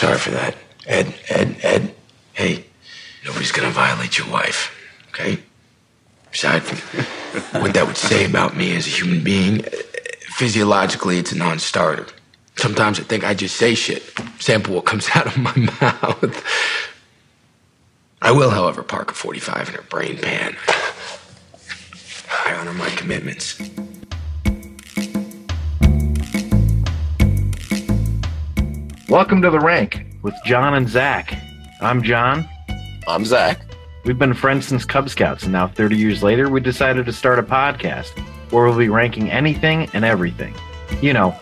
sorry for that. Ed, Ed, Ed. Hey, nobody's gonna violate your wife, okay? Besides, what that would say about me as a human being, physiologically, it's a non starter. Sometimes I think I just say shit, sample what comes out of my mouth. I will, however, park a 45 in her brain pan. I honor my commitments. Welcome to the rank with John and Zac. I'm John. I'm Zac. We've been friends since Cub Scouts, and now 30 years later, we decided to start a podcast where we'll be ranking anything and everything. You know,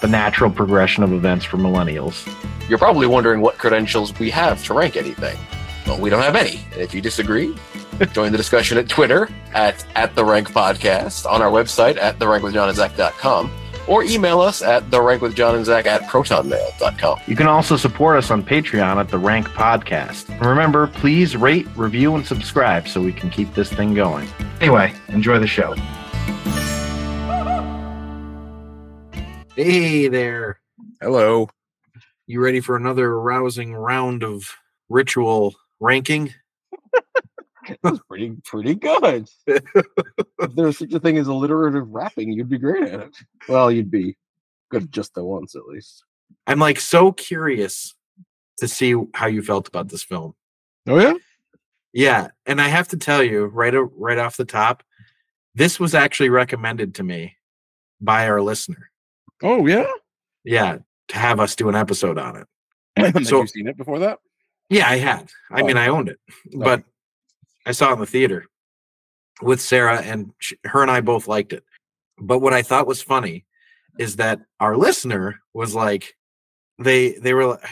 the natural progression of events for millennials. You're probably wondering what credentials we have to rank anything. Well, we don't have any. And if you disagree, join the discussion at Twitter at, at the rank podcast, on our website at therankwithjohnandzach.com, or email us at the rank with John and Zac at protonmail.com. You can also support us on Patreon at the Rank Podcast. And remember, please rate, review, and subscribe so we can keep this thing going. Anyway, enjoy the show. Hey there. Hello. You ready for another rousing round of ritual ranking? That's pretty pretty good. if there's such a thing as alliterative rapping, you'd be great at it. Well, you'd be good just the once at least. I'm like so curious to see how you felt about this film. Oh yeah? Yeah, and I have to tell you right right off the top, this was actually recommended to me by our listener. Oh yeah? Yeah, to have us do an episode on it. Had So- you seen it before that? Yeah, I had. I oh. mean, Oh. I owned it, oh. but I saw it in the theater with Sarah, and sh her and I both liked it. But what I thought was funny is that our listener was like, they they were. like-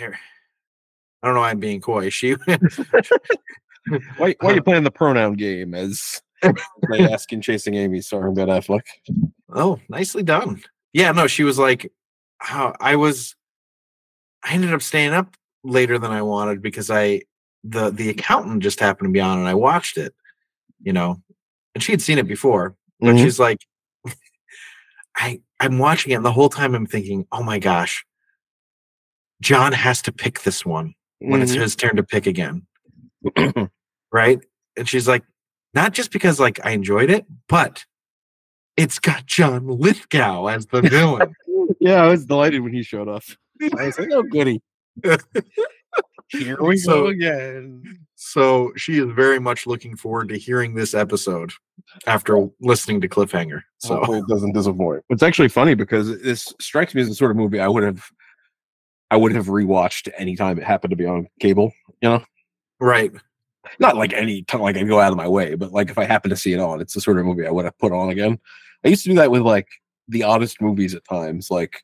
I don't know. why I'm being coy. She Why, why are you playing the pronoun game as they ask in Chasing Amy starring Ben Affleck? Oh, nicely done. Yeah, no, she was like, how I was, I ended up staying up later than I wanted because I, the the accountant just happened to be on and I watched it, you know, and she had seen it before, but Mhm. she's like, I I'm watching it and the whole time I'm thinking, oh my gosh, John has to pick this one when it's Mhm. his turn to pick again, right? And she's like, not just because like I enjoyed it, but it's got John Lithgow as the villain. yeah, I was delighted when he showed up. I was like, oh, goody. Here we So- go again. so she is very much looking forward to hearing this episode after listening to Cliffhanger. So Hopefully it doesn't disappoint. It's actually funny because this strikes me as the sort of movie I would have I would have rewatched anytime it happened to be on cable. You know, right. not like any time like I go out of my way, but like if I happen to see it on, it's the sort of movie I would have put on again. I used to do that with like the oddest movies at times. Like,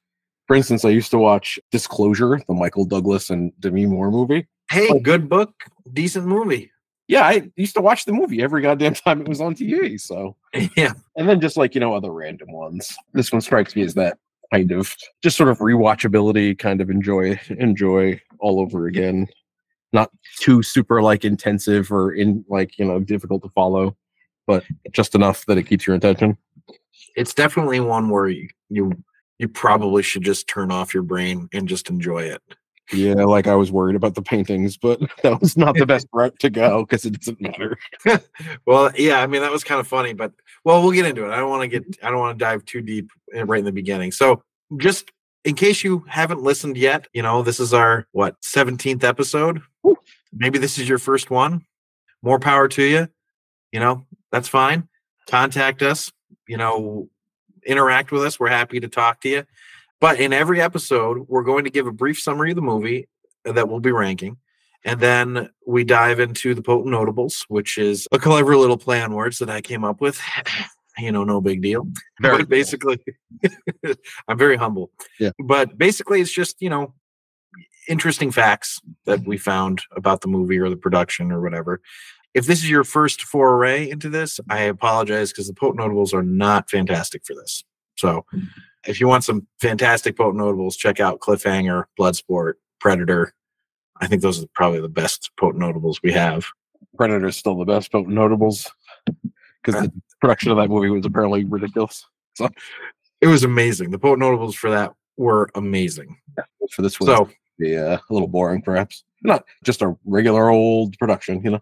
for instance, I used to watch Disclosure, the Michael Douglas and Demi Moore movie. Hey, good book, decent movie. Yeah, I used to watch the movie every goddamn time it was on TV. So, Yeah. and then just like you know other random ones. This one strikes me as that kind of just sort of rewatchability, kind of enjoy enjoy all over again. Not too super like intensive or in like you know difficult to follow, but just enough that it keeps your attention. It's definitely one where you, you you probably should just turn off your brain and just enjoy it. Yeah, like I was worried about the paintings, but that was not the best route to go because it doesn't matter. Well, yeah, I mean that was kind of funny, but well, we'll get into it. I don't want to get I don't want to dive too deep eh, right in the beginning. So, just in case you haven't listened yet, you know, this is our what 17th episode. Woo. Maybe this is your first one. More power to you. You know, that's fine. Contact us, you know, interact with us. We're happy to talk to you. But in every episode, we're going to give a brief summary of the movie that we'll be ranking. And then we dive into the potent notables, which is a clever little play on words that I came up with. you know, no big deal. Very but basically, I'm very humble. Yeah. But basically, it's just, you know, interesting facts that we found about the movie or the production or whatever. If this is your first foray into this, I apologize because the potent notables are not fantastic for this. So if you want some fantastic potent notables, check out Cliffhanger, Bloodsport, Predator. I think those are probably the best potent notables we have. Predator is still the best, potent notables because the production of that movie was apparently ridiculous. So it was amazing. The potent notables for that were amazing. For this one, So be uh, a little boring, perhaps. Not just a regular old production, you know.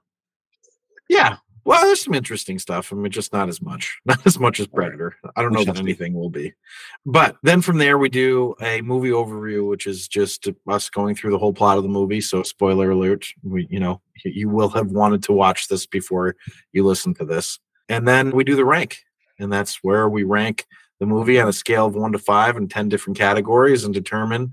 Yeah. Well, there's some interesting stuff. I mean, just not as much, not as much as Predator. I don't know that anything will be. But then from there, we do a movie overview, which is just us going through the whole plot of the movie. So, spoiler alert, we, you know, you will have wanted to watch this before you listen to this. And then we do the rank, and that's where we rank the movie on a scale of one to five in 10 different categories and determine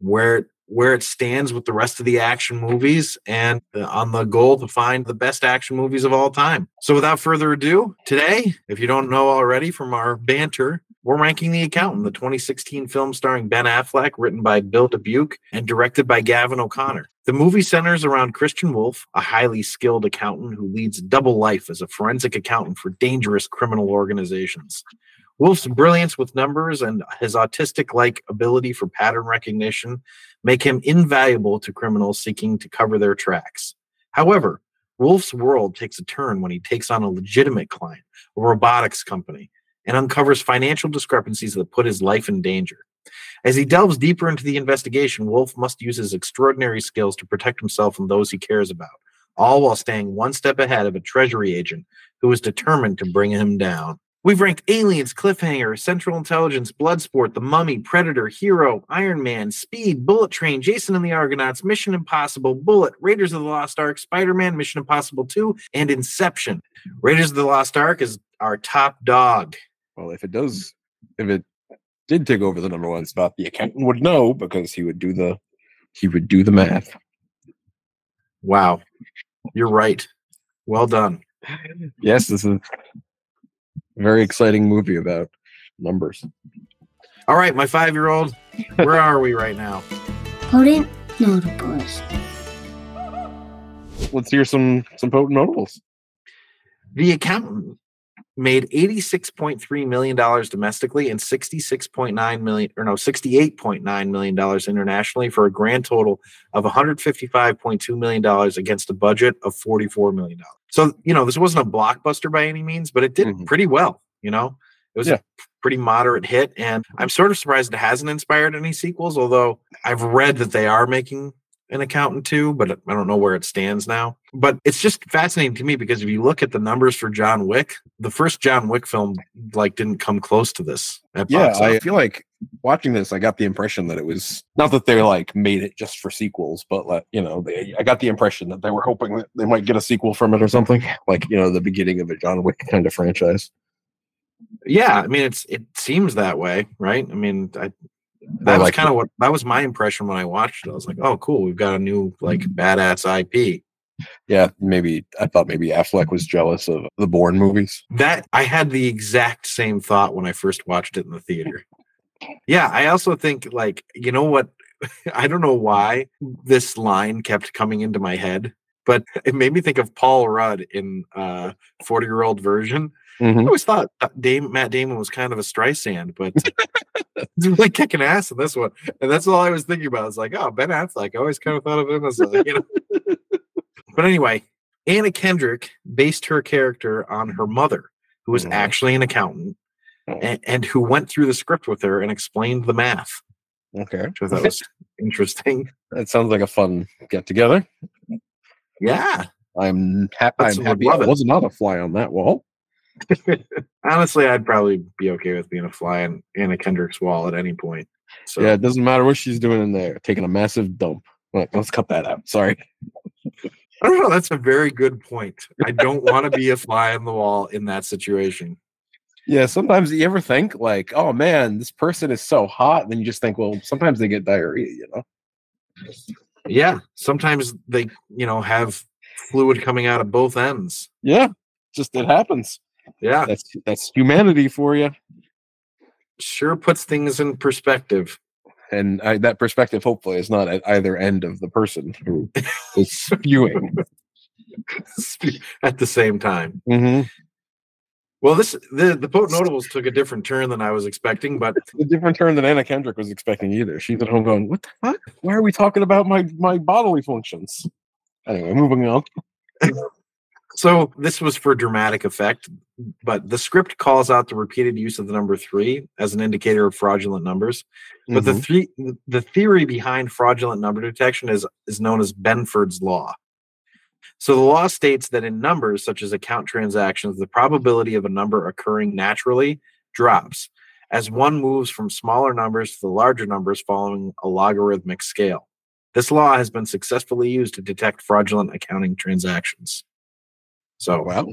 where where it stands with the rest of the action movies and on the goal to find the best action movies of all time. So without further ado, today, if you don't know already from our banter, we're ranking The Accountant, the 2016 film starring Ben Affleck, written by Bill Dubuque and directed by Gavin O'Connor. The movie centers around Christian Wolff, a highly skilled accountant who leads double life as a forensic accountant for dangerous criminal organizations. Wolff's brilliance with numbers and his autistic like ability for pattern recognition make him invaluable to criminals seeking to cover their tracks. However, Wolff's world takes a turn when he takes on a legitimate client, a robotics company, and uncovers financial discrepancies that put his life in danger. As he delves deeper into the investigation, Wolf must use his extraordinary skills to protect himself and those he cares about, all while staying one step ahead of a treasury agent who is determined to bring him down. We've ranked Aliens, Cliffhanger, Central Intelligence, Bloodsport, The Mummy, Predator, Hero, Iron Man, Speed, Bullet Train, Jason and the Argonauts, Mission Impossible, Bullet, Raiders of the Lost Ark, Spider Man, Mission Impossible 2, and Inception. Raiders of the Lost Ark is our top dog. Well, if it does, if it did take over the number one spot, the accountant would know because he would do the he would do the math. Wow, you're right. Well done. Yes, this is very exciting movie about numbers. All right, my five year old, where are we right now? Potent notables. Let's hear some some potent notables. The accountant made $86.3 million domestically and 66.9 million or no $68.9 million internationally for a grand total of $155.2 million against a budget of $44 million. So, you know, this wasn't a blockbuster by any means, but it did Mhm. pretty well, you know. It was Yeah. a pretty moderate hit and I'm sort of surprised it hasn't inspired any sequels, although I've read that they are making an accountant too, but I don't know where it stands now. But it's just fascinating to me because if you look at the numbers for John Wick, the first John Wick film like didn't come close to this. at Yeah, I feel like watching this, I got the impression that it was not that they like made it just for sequels, but like you know, they, I got the impression that they were hoping that they might get a sequel from it or something, like you know, the beginning of a John Wick kind of franchise. yeah, I mean it's it seems that way, right? I mean, I, that was like kind of what that was my impression when I watched it. I was like, oh, cool, we've got a new like badass IP. Yeah, maybe I thought maybe Affleck was jealous of the Bourne movies. That I had the exact same thought when I first watched it in the theater. Yeah, I also think like you know what I don't know why this line kept coming into my head, but it made me think of Paul Rudd in uh 40 year old Virgin. I Mhm. always thought Dame, Matt Damon was kind of a Streisand, but he's really kicking ass in this one. And that's all I was thinking about. It's like, oh, Ben Affleck. I always kind of thought of him as a, you know. but anyway, Anna Kendrick based her character on her mother, who was Mhm. actually an accountant Oh. and, and who went through the script with her and explained the math, Okay, which I was interesting. that sounds like a fun get together. Yeah. I'm, ha- I'm happy I was not a fly on that wall. Honestly, I'd probably be okay with being a fly in Anna Kendrick's wall at any point. So Yeah, it doesn't matter what she's doing in there, taking a massive dump. Like, let's cut that out. Sorry. I don't know. That's a very good point. I don't want to be a fly on the wall in that situation. Yeah, sometimes you ever think like, oh man, this person is so hot, and then you just think, well, sometimes they get diarrhea, you know? Yeah. Sometimes they, you know, have fluid coming out of both ends. Yeah, just it happens. Yeah. That's that's humanity for you, Sure puts things in perspective. and I, that perspective hopefully is not at either end of the person who is spewing. at the same time. hmm Well, this the the potent notables took a different turn than I was expecting, but A different turn than Anna Kendrick was expecting either. She's at home going, "What the fuck? Why are we talking about my my bodily functions?" Anyway, moving on. So this was for dramatic effect, but the script calls out the repeated use of the number three as an indicator of fraudulent numbers. But the Mhm. three, the theory behind fraudulent number detection is is known as Benford's law. So the law states that in numbers such as account transactions, the probability of a number occurring naturally drops as one moves from smaller numbers to the larger numbers following a logarithmic scale. This law has been successfully used to detect fraudulent accounting transactions. So wow.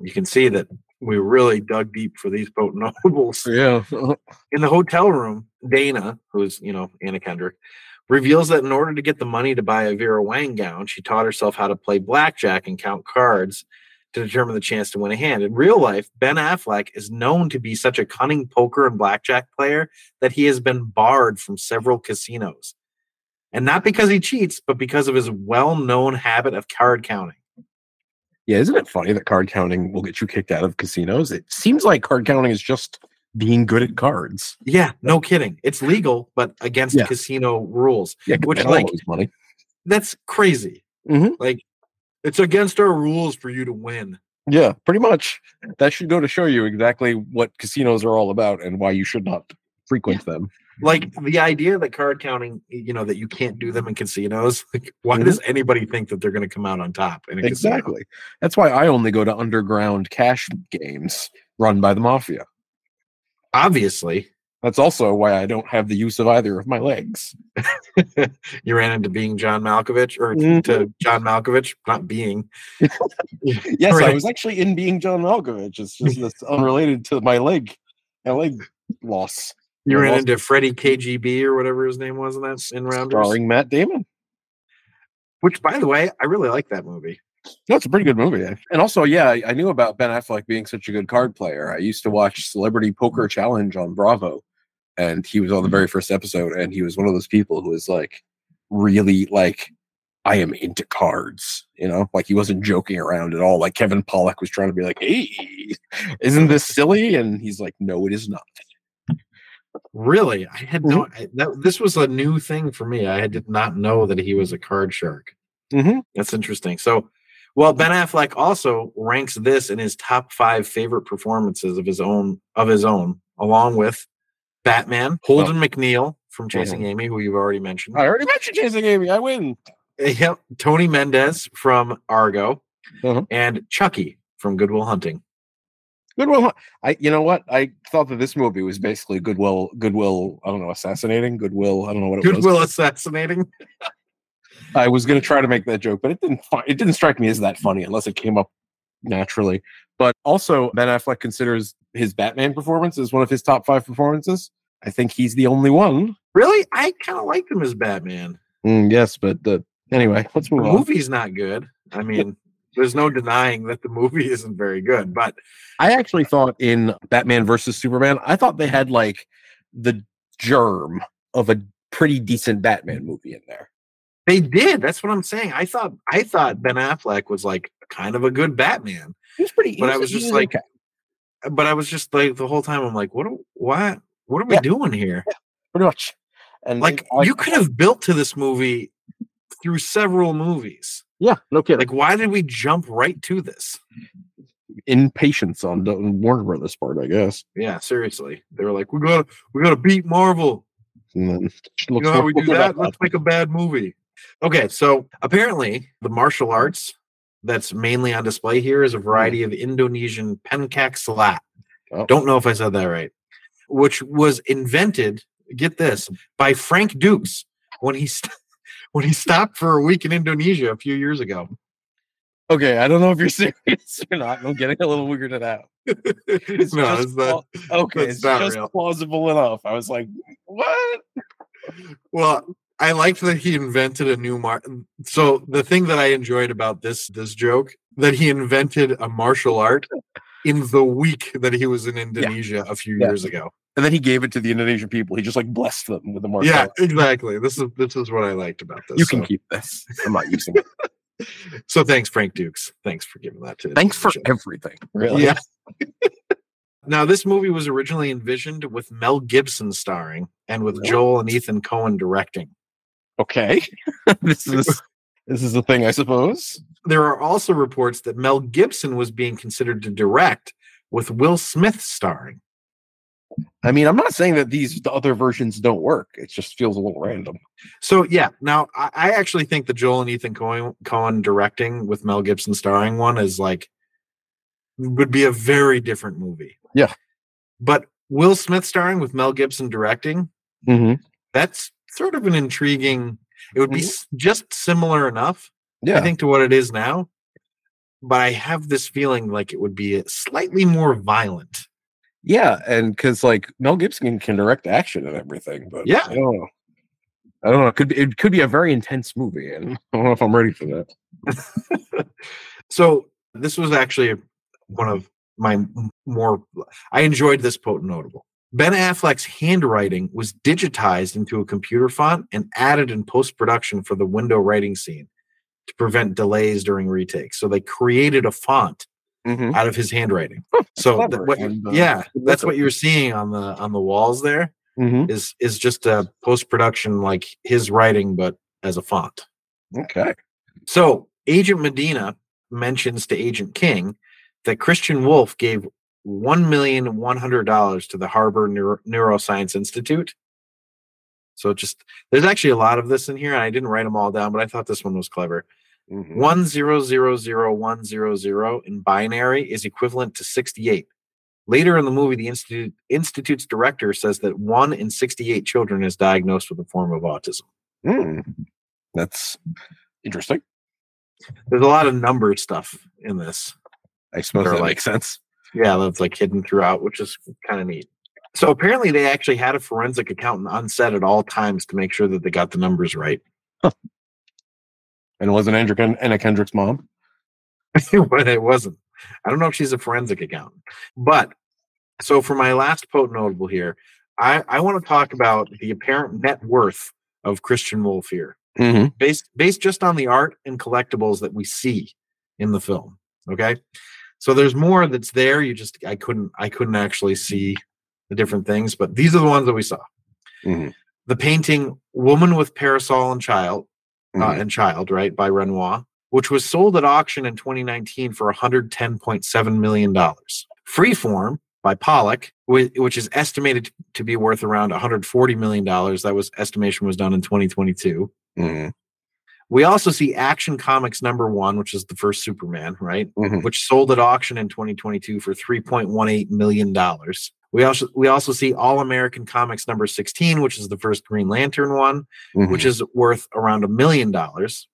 you can see that we really dug deep for these potent nobles. Yeah. In the hotel room, Dana, who's, you know, Anna Kendrick, reveals that in order to get the money to buy a Vera Wang gown, she taught herself how to play blackjack and count cards to determine the chance to win a hand. In real life, Ben Affleck is known to be such a cunning poker and blackjack player that he has been barred from several casinos. And not because he cheats, but because of his well known habit of card counting. Yeah, isn't it funny that card counting will get you kicked out of casinos? It seems like card counting is just being good at cards. Yeah, no kidding. It's legal, but against Yeah. casino rules. Yeah, Which, like- money. That's crazy. Mhm. Like, it's against our rules for you to win. Yeah, pretty much. That should go to show you exactly what casinos are all about and why you should not frequent them. Like the idea that card counting, you know, that you can't do them in casinos. Like, why Mhm. does anybody think that they're going to come out on top? In a casino? Exactly. That's why I only go to underground cash games run by the mafia. Obviously, That's also why I don't have the use of either of my legs. you ran into being John Malkovich or Mhm. to John Malkovich, not being. Yes, I was actually in being John Malkovich. It's just that's unrelated to my leg, my leg loss. You I ran into Freddie KGB or whatever his name was in that in Rounders. starring Matt Damon. Which, by the way, I really like that movie. No, it's a pretty good movie. eh? And also, yeah, I, I knew about Ben Affleck being such a good card player. I used to watch Celebrity Poker Challenge on Bravo, and he was on the very first episode, and he was one of those people who was like really like, I am into cards, you know, like he wasn't joking around at all. Like Kevin Pollak was trying to be like, hey, isn't this silly? And he's like, no, it is not. Really, I had no. I, that, this was a new thing for me. I did not know that he was a card shark. Mm-hmm. That's interesting. So, well, Ben Affleck also ranks this in his top five favorite performances of his own of his own, along with Batman, Holden McNeil from Chasing Amy, who you've already mentioned. I already mentioned Chasing Amy. I win. Yep, Tony Mendez from Argo, Uh-huh. and Chucky from Good Will Hunting. Goodwill. I, you know what? I thought that this movie was basically Goodwill. Goodwill. I don't know, assassinating. Goodwill. I don't know what it was. Goodwill assassinating. I was going to try to make that joke, but it didn't. It didn't strike me as that funny unless it came up naturally. But also, Ben Affleck considers his Batman performance as one of his top five performances. I think he's the only one. Really, I kind of liked him as Batman. Mm, yes, but the anyway, let's The move on. movie's not good. I mean, there's no denying that the movie isn't very good, but I actually thought in Batman versus Superman, I thought they had like the germ of a pretty decent Batman movie in there. they did. That's what I'm saying. I thought I thought Ben Affleck was like kind of a good Batman, It was pretty. but it I was just like, okay. but I was just like the whole time. I'm like, what? What? What are we Yeah. doing here? pretty much. And Like, I- you could have built to this movie through several movies. Yeah, no kidding. Like, why did we jump right to this? impatience on the Warner Brothers part, I guess. Yeah, seriously. They were like, we gotta, we gotta beat Marvel. And then You know how we do that? Let's make a bad movie. Okay, so apparently the martial arts that's mainly on display here is a variety of Indonesian pencak silat. Oh. Don't know if I said that right. Which was invented, get this, by Frank Dux when he st- when he stopped for a week in Indonesia a few years ago. Okay, I don't know if you're serious or not. I'm getting a little weirded out. It's no, just it's not. okay, it's not just real. plausible enough. I was like, what? Well, I liked that he invented a new mar. So the thing that I enjoyed about this this joke that he invented a martial art in the week that he was in Indonesia a few Yeah. years ago. And then he gave it to the Indonesian people. He just like blessed them with the martial Yeah, exactly. This is this is what I liked about this. You can keep this. I'm not using it. So thanks, Frank Dux. Thanks for giving that to. Thanks for everything. Really. Yeah. now, this movie was originally envisioned with Mel Gibson starring and with Joel and Ethan Coen directing. Okay. this is This is the thing, I suppose. There are also reports that Mel Gibson was being considered to direct, with Will Smith starring. I mean, I'm not saying that these the other versions don't work. It just feels a little random. So yeah, now I, I actually think the Joel and Ethan Coen, Coen directing with Mel Gibson starring one is like would be a very different movie. Yeah. But Will Smith starring with Mel Gibson directing, Mm-hmm. that's sort of an intriguing. It would be s just similar enough, Yeah. I think, to what it is now. But I have this feeling like it would be slightly more violent. Yeah, and because like Mel Gibson can direct action and everything, but Yeah. I don't know. I don't know. It could be, it could be a very intense movie, and I don't know if I'm ready for that. So this was actually one of my more. I enjoyed this potent notable. Ben Affleck's handwriting was digitized into a computer font and added in post production for the window writing scene to prevent delays during retakes. So they created a font Mm-hmm. out of his handwriting. So th- clever what, and, uh, yeah, that's what you're seeing on the on the walls there Mm-hmm. is is just a post production like his writing but as a font. Okay. So Agent Medina mentions to Agent King that Christian Wolff gave one million one hundred dollars to the Harbor Neuro- Neuroscience Institute. So just there's actually a lot of this in here, and I didn't write them all down, but I thought this one was clever. Mhm. One zero zero zero one zero zero in binary is equivalent to sixty eight. Later in the movie, the institute institute's director says that one in sixty eight children is diagnosed with a form of autism. Mm. That's interesting. There's a lot of number stuff in this. I suppose that like- makes sense. Yeah, that's like hidden throughout, which is kind of neat. So apparently, they actually had a forensic accountant on set at all times to make sure that they got the numbers right. And it wasn't Andrew Ken- Anna Kendrick's mom. but it wasn't. I don't know if she's a forensic accountant. But so for my last potent notable here, I, I want to talk about the apparent net worth of Christian Wolff here, Mm-hmm. based based just on the art and collectibles that we see in the film. Okay. So there's more that's there. You just I couldn't I couldn't actually see the different things, but these are the ones that we saw. Mhm. The painting "Woman with Parasol and Child" uh, Mhm. and Child, right, by Renoir, which was sold at auction in 2019 for 110.7 million dollars. Freeform by Pollock, which is estimated to be worth around 140 million dollars. That was estimation was done in 2022. Mhm. We also see Action Comics number one, which is the first Superman, right? Mhm. Which sold at auction in 2022 for 3.18 million dollars. We also we also see All American Comics number 16, which is the first Green Lantern one, Mhm. which is worth around a million dollars.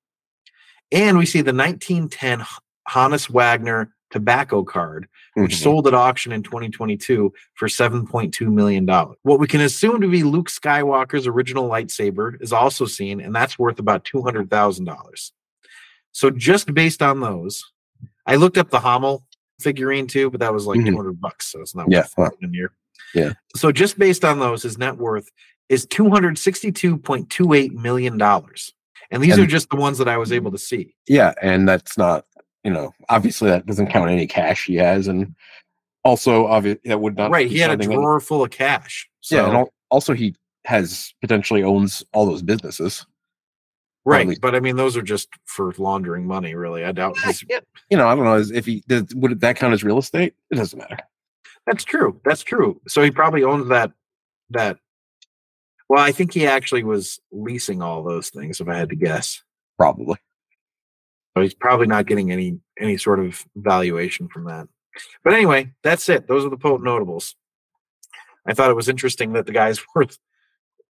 And we see the 1910 H- Honus Wagner tobacco card, which Mhm. sold at auction in 2022 for 7.2 million dollars. What we can assume to be Luke Skywalker's original lightsaber is also seen, and that's worth about 200,000 dollars. So just based on those, I looked up the Hummel figurine too, but that was like Mhm. 200 bucks, so it's not Yeah, worth it in here. Yeah. So just based on those, his net worth is 262.28 million dollars. And these are just the ones that I was able to see. Yeah, and that's not, you know, obviously that doesn't count any cash he has, and also obviously that would not right. He had a that- drawer full of cash. So, yeah, and al- also he has potentially owns all those businesses. right. But I mean, those are just for laundering money, really. I doubt he's. You know, I don't know if he does, would that count as real estate? It doesn't matter. That's true. That's true. So he probably owns that. That. Well, I think he actually was leasing all those things, if I had to guess. Probably. So he's probably not getting any any sort of valuation from that. But anyway, that's it. Those are the potent notables. I thought it was interesting that the guy's worth,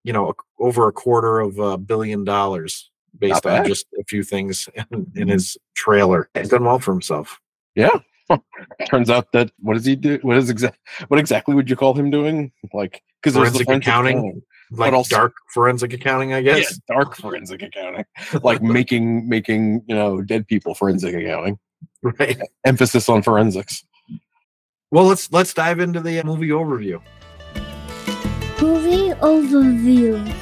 you know, over a quarter of a billion dollars based on just a few things in, in mm-hmm. his trailer. He's done well for himself. Yeah. Turns out that what does he do? What is exact? What exactly would you call him doing? Like because there's the Forensic forensic accounting? Like also- dark forensic accounting, I guess. Yeah, dark forensic accounting, like making making you know dead people forensic accounting. Right. Emphasis on forensics. Well, let's let's dive into the uh, movie overview. Movie overview.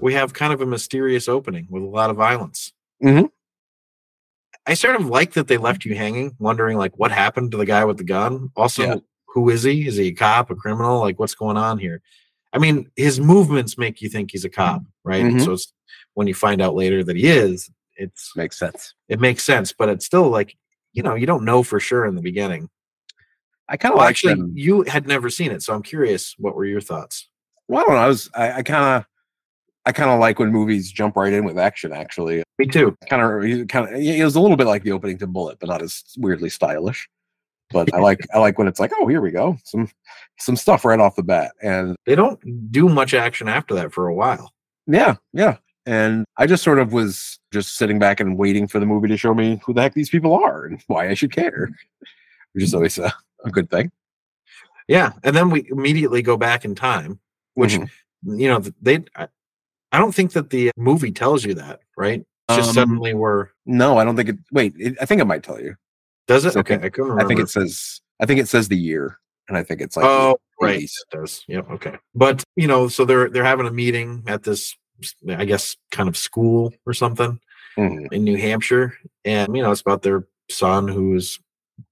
we have kind of a mysterious opening with a lot of violence. Mhm. I sort of like that they left you hanging, wondering like what happened to the guy with the gun. Also, Yeah. Who is he? Is he a cop, a criminal? Like what's going on here? I mean, his movements make you think he's a cop, right? Mhm. So it's when you find out later that he is, it's Makes sense. it makes sense, but it's still like you know you don't know for sure in the beginning. I kind of Well, actually, them. you had never seen it, so I'm curious. What were your thoughts? Well, I don't know. I was I kind of I kind of like when movies jump right in with action. Actually, Me too. kind of kind of it was a little bit like the opening to Bullet, but not as weirdly stylish. But I like I like when it's like, oh, here we go, some some stuff right off the bat, and They don't do much action after that for a while. yeah, yeah. And I just sort of was just sitting back and waiting for the movie to show me who the heck these people are and why I should care, which is always a, a good thing. Yeah, and then we immediately go back in time, which Mhm. you know they. I, I don't think that the movie tells you that, right? It's just Um, suddenly we're no, I don't think it. Wait, it, I think it might tell you. Does it? I Okay, think- I couldn't I think it says. I think it says the year, and I think it's like oh, right, it does. Yep. Okay, but you know, so they're they're having a meeting at this, I guess, kind of school or something Mhm. in New Hampshire, and you know, it's about their son who's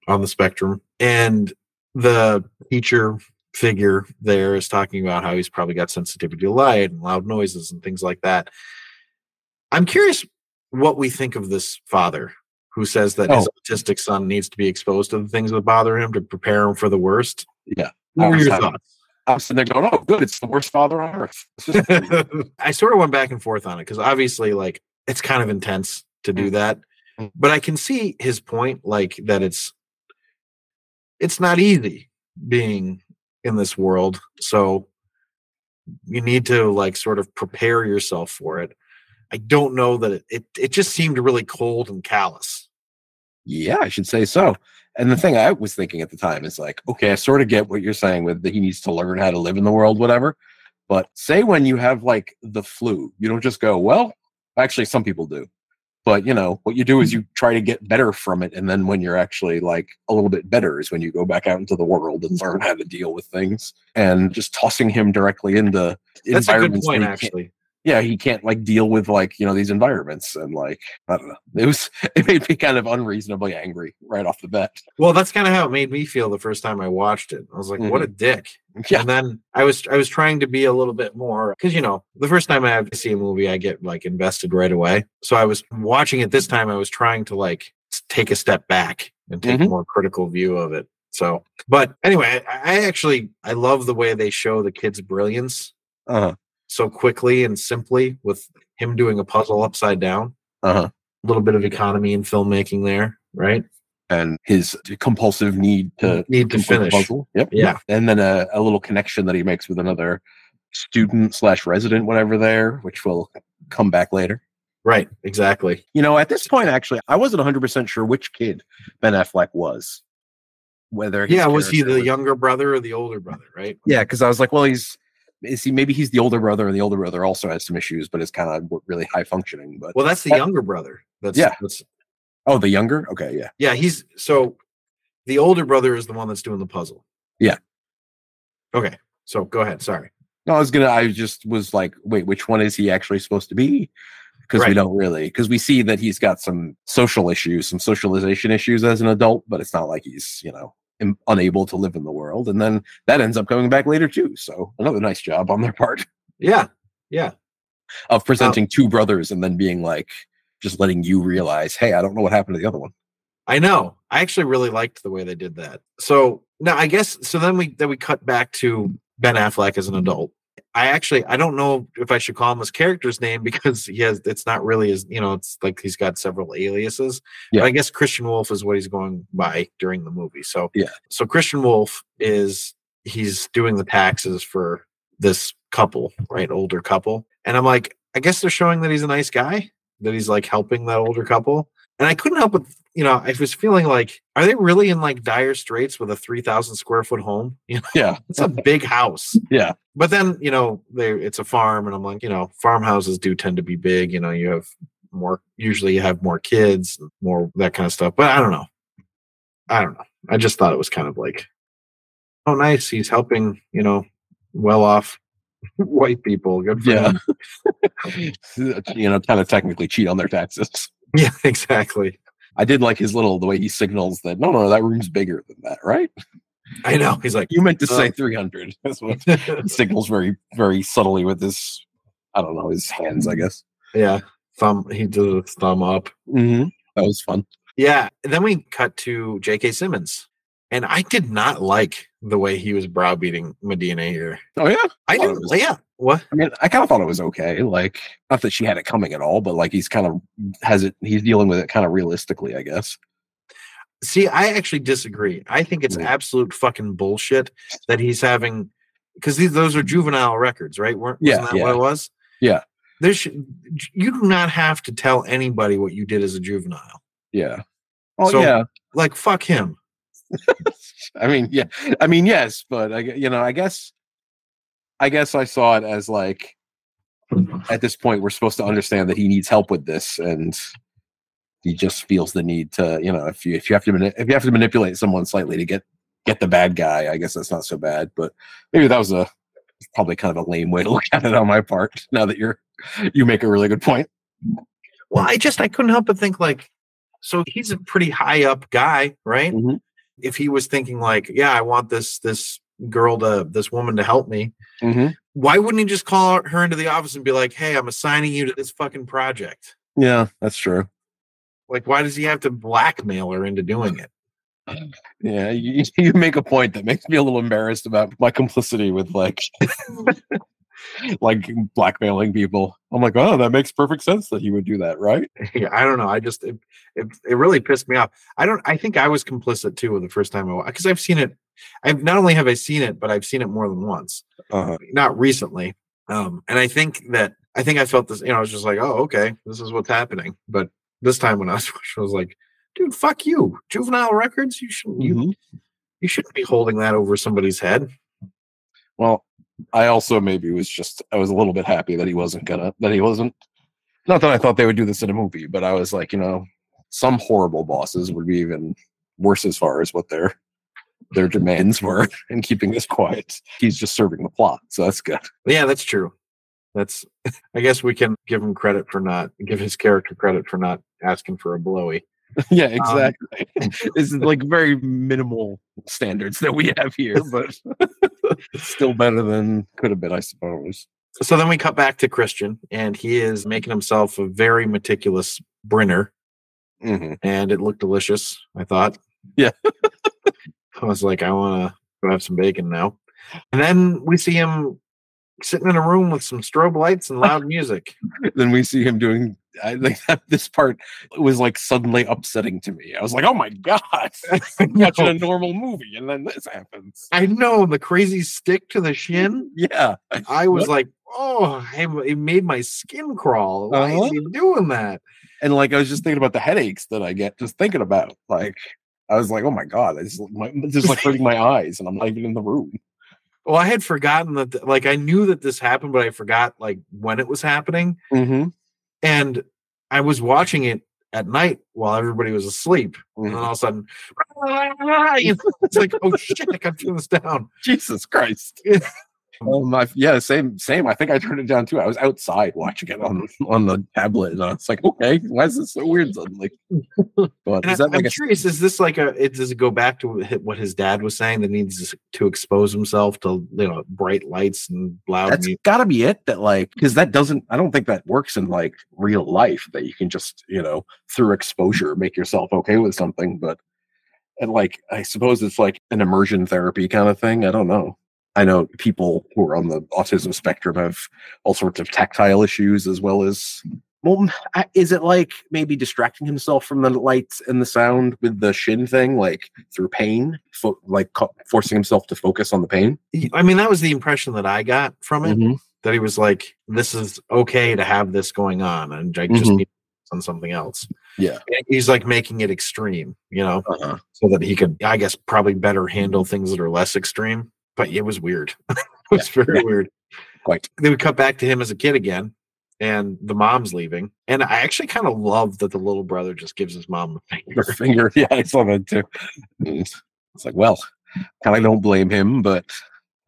on the spectrum, and the teacher figure there is talking about how he's probably got sensitivity to light and loud noises and things like that. I'm curious what we think of this father who says that his Oh. autistic son needs to be exposed to the things that bother him to prepare him for the worst. Yeah. What were your having- thoughts? I was sitting there going, "Oh, good! It's the worst father on earth." I sort of went back and forth on it because obviously, like, it's kind of intense to do that, Mm. but I can see his point, like that it's it's not easy being in this world, so you need to like sort of prepare yourself for it. I don't know that it it, it just seemed really cold and callous. yeah, I should say so. And the thing I was thinking at the time is like, okay, I sort of get what you're saying with that he needs to learn how to live in the world, whatever. But say when you have like the flu, you don't just go, well, actually, some people do. But you know, what you do is hmm. you try to get better from it. And then when you're actually like a little bit better is when you go back out into the world and learn how to deal with things. And just tossing him directly into That's a good point, actually. Yeah, he can't like deal with like, you know, these environments. And like, I don't know. It was it made me kind of unreasonably angry right off the bat. Well, that's kind of how it made me feel the first time I watched it. I was like, "What a dick." Yeah. And then I was I was trying to be a little bit more because you know the first time I have to see a movie, I get like invested right away. So I was watching it this time. I was trying to like take a step back and take a Mhm. more critical view of it. So, but anyway, I, I actually I love the way they show the kid's brilliance Uh-huh. So quickly and simply with him doing a puzzle upside down. Uh-huh. A little bit of economy in filmmaking there, right? And his compulsive need to Need to finish. puzzle. Yep. Yeah. And then a, a little connection that he makes with another student slash resident, whatever there, which will come back later. Right, exactly. You know, at this point, actually, I wasn't 100% sure which kid Ben Affleck was. Whether Yeah, was he the younger brother or the older brother, right? Yeah, because I was like, well, he's is he maybe he's the older brother, and the older brother also has some issues, but is kind of really high functioning. But Well, that's the That- younger brother. That's Yeah. That's, oh, the younger, okay, yeah, yeah, he's so the older brother is the one that's doing the puzzle. Yeah. Okay. So go ahead. Sorry. no, I was gonna, I just was like, wait, which one is he actually supposed to be? Because we don't really, because we see that he's got some social issues, some socialization issues as an adult, but it's not like he's you know unable to live in the world, and then that ends up coming back later too. So another nice job on their part Yeah. Yeah. of uh, presenting two brothers and then being like, just letting you realize, hey, I don't know what happened to the other one. I know. I actually really liked the way they did that. So now I guess so then we then we cut back to Ben Affleck as an adult. I actually I don't know if I should call him his character's name because he has it's not really his you know it's like he's got several aliases. Yeah. But I guess Christian Wolff is what he's going by during the movie. So Yeah. So Christian Wolff is he's doing the taxes for this couple, right? Older couple. And I'm like, I guess they're showing that he's a nice guy, that he's like helping that older couple. And I couldn't help but, you know, I was feeling like, are they really in like dire straits with a 3,000 square foot home? You know, Yeah, it's a big house. yeah, But then, you know, they it's a farm. And I'm like, you know, farmhouses do tend to be big. You know, you have more, usually you have more kids, more that kind of stuff. But I don't know. I don't know. I just thought it was kind of like, oh, nice. He's helping, you know, well off white people. Good for Yeah. you know, kind of technically cheat on their taxes. Yeah, exactly. I did like his little the way he signals that no, no, that room's bigger than that, right? I know. He's like, You meant to say Uh, 300. That's what he signals very, very subtly with his, I don't know, his hands, I guess. Yeah, thumb. He did a thumb up. Mm-hmm. That was fun. Yeah. and Then we cut to J.K. Simmons, and I did not like the way he was browbeating Medina here. Oh yeah. I it didn't. was- Yeah. What? I mean, I kind of thought it was okay. Like, not that she had it coming at all, but like he's kind of has it. He's dealing with it kind of realistically, I guess. See, I actually disagree. I think it's Mm. absolute fucking bullshit that he's having because these those are juvenile records, right? Weren't Yeah, wasn't that what yeah. it was? Yeah. There should you do not have to tell anybody what you did as a juvenile. Yeah. Oh So- yeah. Like fuck him. I mean, yeah. I mean, yes, but I, you know, I guess, I guess I saw it as like, at this point, we're supposed to understand that he needs help with this, and he just feels the need to, you know, if you if you have to mani- if you have to manipulate someone slightly to get get the bad guy, I guess that's not so bad. But maybe that was a probably kind of a lame way to look at it on my part. Now that you're you make a really good point. Well, I just I couldn't help but think like, so he's a pretty high up guy, right? Mhm. If he was thinking like, yeah, I want this this girl to this woman to help me, Mm-hmm. why wouldn't he just call her into the office and be like, hey, I'm assigning you to this fucking project? Yeah, that's true. Like, why does he have to blackmail her into doing it? Yeah, you, you make a point that makes me a little embarrassed about my complicity with like like blackmailing people. I'm like, oh, that makes perfect sense that he would do that, right? yeah, I don't know. I just it, it it really pissed me off. I don't. I think I was complicit too the first time I because I've seen it. I've not only have I seen it, but I've seen it more than once. Uh, Not recently. Um, and I think that I think I felt this. You know, I was just like, oh, okay, this is what's happening. But this time when I was watching, I was like, dude, fuck you, juvenile records. You shouldn't. You mhm. you shouldn't be holding that over somebody's head. Well, I also maybe was just I was a little bit happy that he wasn't gonna that he wasn't. Not that I thought they would do this in a movie, but I was like, you know, some horrible bosses would be even worse as far as what their their demands were in keeping this quiet. He's just serving the plot, so that's good. Yeah, that's true. That's. I guess we can give him credit for not give his character credit for not asking for a blowy. Yeah, exactly. it's like very minimal standards that we have here, but still better than could have been, I suppose. So then we cut back to Christian, and he is making himself a very meticulous Brinner, hmm and it looked delicious. I thought. Yeah. I was like, I want to go have some bacon now. And then we see him sitting in a room with some strobe lights and loud music. Then we see him doing. I think that this part was like suddenly upsetting to me. I was like, "Oh my god, watching a normal movie, and then this happens." I know the crazy stick to the shin. Yeah, I was What? like, oh, it made my skin crawl. Why Uh-huh. is he doing that? and like I was just thinking about the headaches that I get just thinking about. Like, I was like, "Oh my god, my, it's just like hurting my eyes, and I'm not even in the room." Well, I had forgotten that, th- like, I knew that this happened, but I forgot, like, when it was happening. Mm-hmm. And I was watching it at night while everybody was asleep. And all of a sudden, you know, it's like, oh shit, I got to turn this down. Jesus Christ. Oh my, yeah, same, same. I think I turned it down too. I was outside watching it on on the tablet, and I was like, okay, why is this so weird suddenly? But is I, that like am a curious, is this like a, it, does it go back to what his dad was saying that needs to expose himself to, you know, bright lights and loud that's got to be it that like because that doesn't i don't think that works in like real life that you can just you know through exposure make yourself okay with something but and like i suppose it's like an immersion therapy kind of thing i don't know i know people who are on the autism spectrum have all sorts of tactile issues as well as well is it like maybe distracting himself from the lights and the sound with the shin thing like through pain fo- like co- forcing himself to focus on the pain I mean, that was the impression that I got from it. Mhm. That he was like, this is okay to have this going on. And I just Mhm. need on something else. Yeah. And He's like making it extreme, you know, uh-huh. so that he could, I guess, probably better handle things that are less extreme. But it was weird. it was very Yeah. weird. quite Then we cut back to him as a kid again, and the mom's leaving. And I actually kind of love that the little brother just gives his mom a finger. finger. Yeah, I saw that too. It's it's like, well, kind of don't blame him, but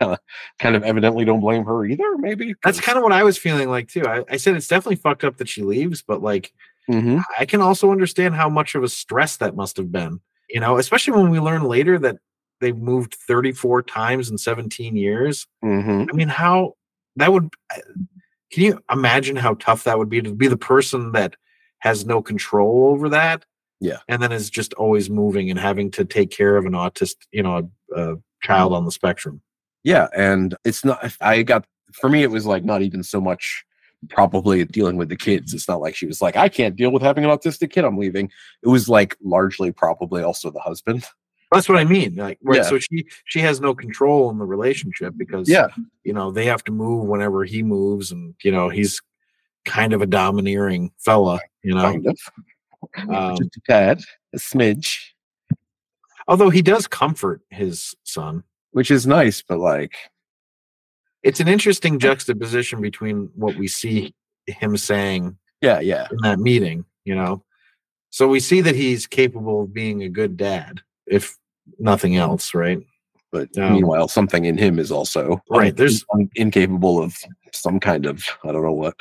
uh, kind of evidently don't blame her either. Maybe That's kind of what I was feeling like too. I, I said it's definitely fucked up that she leaves, but like hmm I can also understand how much of a stress that must have been. You know, especially when we learn later that they've moved 34 times in 17 years. hmm I mean, how that would can you imagine how tough that would be to be the person that has no control over that? Yeah. And then is just always moving and having to take care of an autist, you know, a, a child on the spectrum. Yeah, and it's not. I got for me, it was like not even so much probably dealing with the kids. It's not like she was like, I can't deal with having an autistic kid. I'm leaving. It was like largely probably also the husband. That's what I mean. Like, right. Yeah. So she she has no control in the relationship because Yeah, you know they have to move whenever he moves, and you know he's kind of a domineering fella. You know, kind of. um, Just a tad, a smidge, although he does comfort his son. which is nice, but like, It's an interesting juxtaposition between what we see him saying yeah, yeah, in that meeting. You know, so we see that he's capable of being a good dad, if nothing else, right? but Um, meanwhile, something in him is also Right, there's- un- incapable of some kind of I don't know what.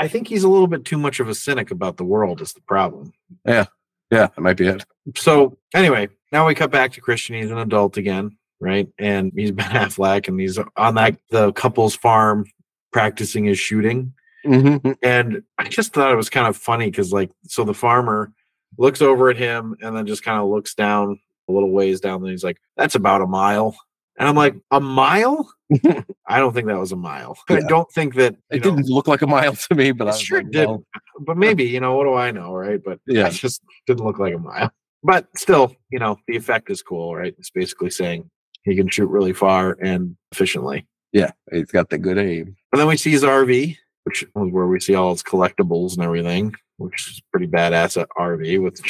I think he's a little bit too much of a cynic about the world. Is the problem? Yeah, yeah, that might be it. so anyway, now we cut back to Christian. He's an adult again, right? And he's Ben Affleck, and he's on that the couple's farm practicing his shooting. Mm-hmm. And I just thought it was kind of funny because, like, so the farmer looks over at him and then just kind of looks down a little ways down. And he's like, "That's about a mile." And I'm like, "A mile? I don't think that was a mile. I don't think that. It know, didn't look like a mile to me, but I sure like, did. well, but maybe you know what do I know, right? But Yeah. it just didn't look like a mile. But still, you know, the effect is cool, right? It's basically saying he can shoot really far and efficiently. yeah, he's got the good aim. And then we see his RV, which is where we see all his collectibles and everything, which is pretty badass at RV with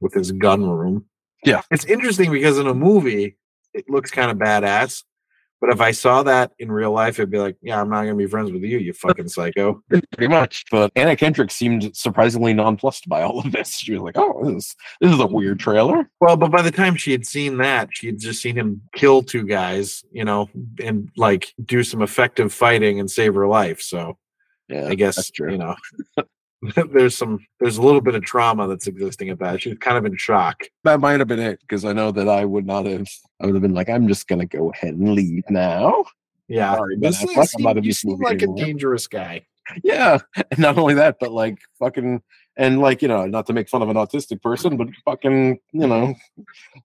with his gun room. Yeah. it's interesting because in a movie it looks kind of badass, but if I saw that in real life, it'd be like, yeah, I'm not gonna be friends with you, you fucking psycho. Pretty much. But Anna Kendrick seemed surprisingly nonplussed by all of this. She was like, "Oh, this is this is a weird trailer." Well, but by the time she had seen that, she had just seen him kill two guys, you know, and like do some effective fighting and save her life. So Yeah, I guess you know there's some there's a little bit of trauma that's existing at that. She was kind of in shock. that might have been it because I know that I would not have. I would have been like, "I'm just gonna go ahead and leave now." Yeah, Sorry, this is- I'm you seem like a dangerous guy. Yeah, and not only that, but like fucking and like you know, not to make fun of an autistic person, but fucking you know,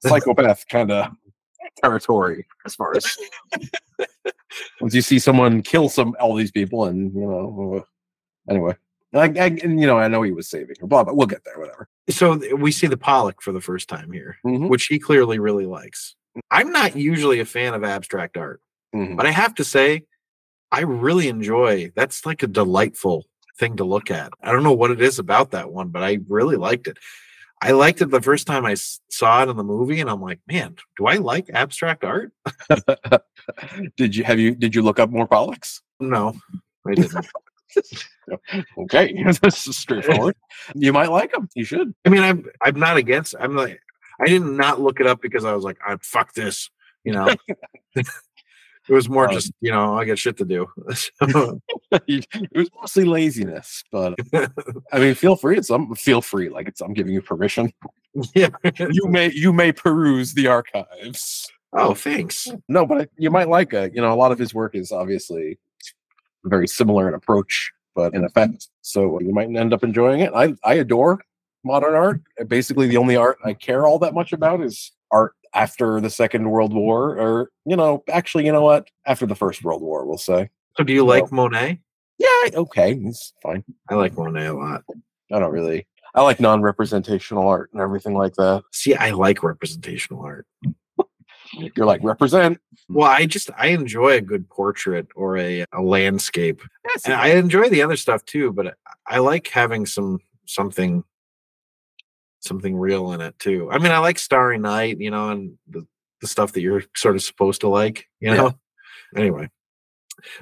psychopath kind of territory as far as once you see someone kill some all these people and you know uh, anyway. Like, I, and, you know, I know he was saving her, blah, but we'll get there, whatever. So we see the Pollock for the first time here, Mhm, which he clearly really likes. I'm not usually a fan of abstract art. mhm. But I have to say, I really enjoy. That's like a delightful thing to look at. I don't know what it is about that one, but I really liked it. I liked it the first time I saw it in the movie, and I'm like, man, do I like abstract art? did you have you did you look up more Pollocks? No, I didn't. Okay, this is straightforward. you might like them. You should. I mean, I'm I'm not against. I'm like, I did not look it up because I was like, I fuck this, you know. it was more Um, just, you know, I got shit to do. So, it was mostly laziness, but I mean, feel free. It's um, feel free. Like it's I'm giving you permission. yeah. You may you may peruse the archives. Oh, thanks. No, but you might like it. You know, a lot of his work is obviously very similar in approach, but in effect. So you might end up enjoying it. I I adore modern art. Basically, the only art I care all that much about is art after the Second World War, or you know, actually, you know what? After the First World War, we'll say. So, do you like Monet? Yeah, okay, it's fine. I like Monet a lot. I don't really. I like non-representational art and everything like that. See, I like representational art. You're like represent. Well, I just I enjoy a good portrait or a, a landscape, and I enjoy the other stuff too. But I like having some something something real in it too. I mean, I like Starry Night, you know, and the, the stuff that you're sort of supposed to like, you Yeah. know. Anyway,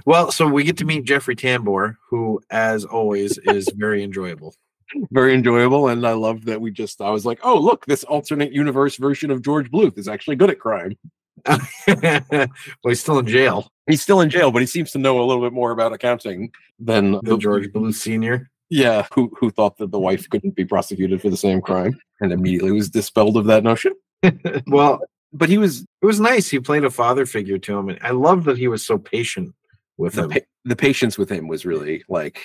well, so we get to meet Jeffrey Tambor, who, as always, is very enjoyable. Very enjoyable, and I love that we just. I was like, oh look, this alternate universe version of George Bluth is actually good at crime. well, he's still in jail. He's still in jail, but he seems to know a little bit more about accounting than The George Bluth Senior. Yeah, who who thought that the wife couldn't be prosecuted for the same crime, and immediately was dispelled of that notion. Well, But he was it was nice. He played a father figure to him, and I love that he was so patient with the, him. pa- the patience with him was really like,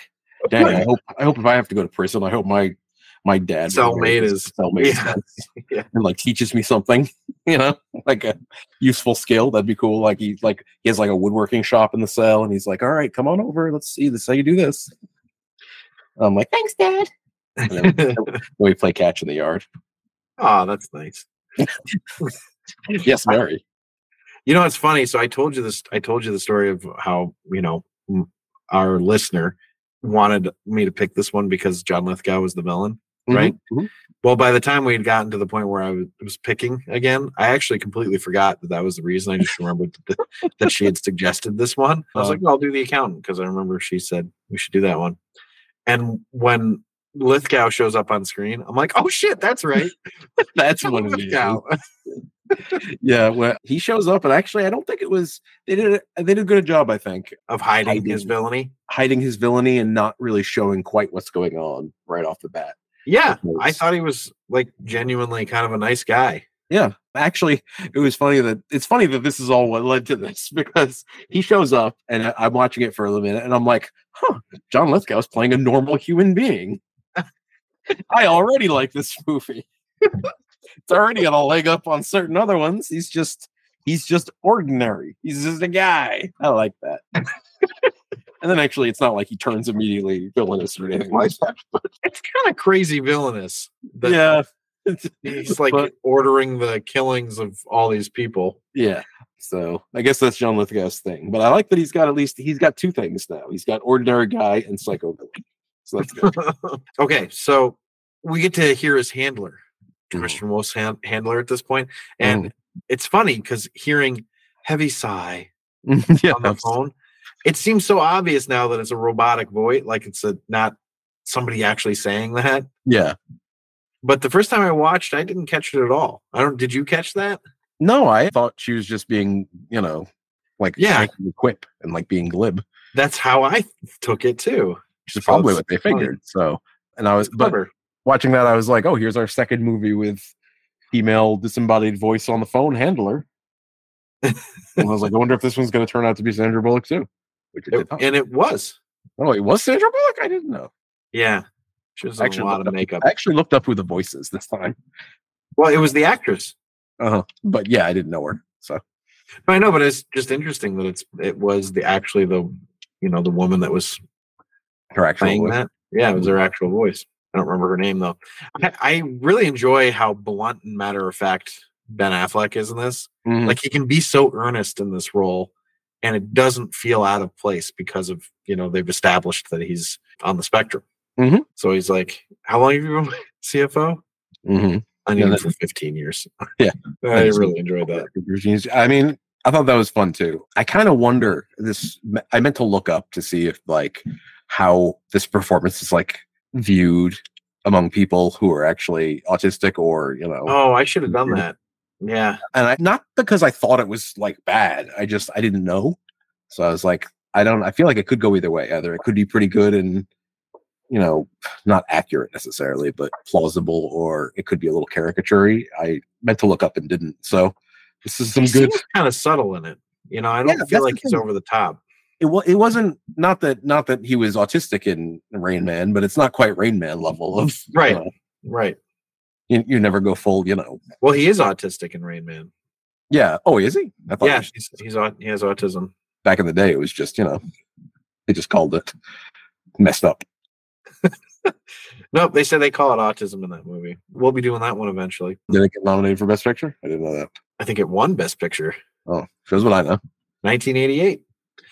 dang, I hope I hope if I have to go to prison, I hope my my dad Cellmate is- cellmate Yeah. Yeah. and like teaches me something, you know, like a useful skill. That'd be cool. Like he like he has like a woodworking shop in the cell, and he's like, "All right, come on over. Let's see this. How you do this." I'm like, "Thanks, Dad." And then, we play catch in the yard. oh, that's nice. Yes, Mary. You know, it's funny. So I told you this. I told you the story of how you know our listener wanted me to pick this one because John Lithgow was the villain. Right. Mhm. Well, by the time we had gotten to the point where I was, was picking again, I actually completely forgot that that was the reason. I just remembered that, that she had suggested this one. I was Uh. like, well, I'll do the accountant because I remember she said we should do that one. And when Lithgow shows up on screen, I'm like, oh shit, that's right. That's is. Lithgow. Yeah, well, he shows up, and actually, I don't think it was. They did. A, they did a good job, I think, of hiding his villainy. hiding his villainy and not really showing quite what's going on right off the bat. Yeah, I thought he was like genuinely kind of a nice guy. Yeah, actually, it was funny that it's funny that this is all what led to this because he shows up and I'm watching it for a little minute and I'm like, huh, John Lithgow's playing a normal human being. I already like this movie. it's already got a leg up on certain other ones. He's just he's just ordinary. He's just a guy. I like that. and then actually, it's not like he turns immediately villainous or anything like that. But It's kind of crazy villainous. yeah, he's like But- ordering the killings of all these people. Yeah. So I guess that's John Lithgow's thing. But I like that he's got at least he's got two things now. He's got ordinary guy and psycho villain. So that's good. okay, so we get to hear his handler. Mm. Christian Wolff's hand- handler at this point, and mm. it's funny because hearing heavy sigh yeah. on the phone, it seems so obvious now that it's a robotic voice, like it's a not somebody actually saying that. Yeah. But the first time I watched, I didn't catch it at all. I don't. Did you catch that? No, I thought she was just being, you know, like Yeah. quip and like being glib. That's how I took it too. Which is So probably what they figured. So and I was but. Watching that, I was like, oh, here's our second movie with female disembodied voice on the phone handler. and I was like, I wonder if this one's gonna turn out to be Sandra Bullock too. Which it and it was. oh, it was Sandra Bullock? I didn't know. Yeah, she was Actually a lot of up- makeup. I actually looked up who the voice is this time. Well, it was the actress. Uh-huh. But yeah, I didn't know her. So I know, but it's just interesting that it's it was the actually the you know the woman that was her actual playing voice. that. Yeah, it was her actual voice. I don't remember her name though. I, I really enjoy how blunt and matter of fact Ben Affleck is in this. Mhm. Like he can be so earnest in this role, and it doesn't feel out of place because of you know they've established that he's on the spectrum. Mhm. So he's like, "How long have you been CFO?" Mhm. I knew Yeah, for 15 years. Yeah. I really enjoyed that. I mean, I thought that was fun too. I kind of wonder this. I meant to look up to see if like how this performance is like viewed among people who are actually autistic or you know. Oh, I should have done that. Yeah. And I, not because I thought it was like bad. I just I didn't know. So I was like, I don't. I feel like it could go either way. Either it could be pretty good and you know not accurate necessarily, but plausible, or it could be a little caricaturey. I meant to look up and didn't. So this is some he good. kind of subtle in it. You know, I don't Yeah, feel like he's over the top. It, wa- it wasn't not that not that he was autistic in Rain Man, but it's not quite Rain Man level of you Right. know, Right. You, you never go full, you know. Well, he is autistic in Rain Man. Yeah. Oh, is he? I thought Yeah, was- he's, he's he has autism. back in the day, it was just you know they just called it messed up. Nope, they said they call it autism in that movie. We'll be doing that one eventually. Did it get nominated for Best Picture? I didn't know that. I think it won Best Picture, Oh, shows what I know. 1988.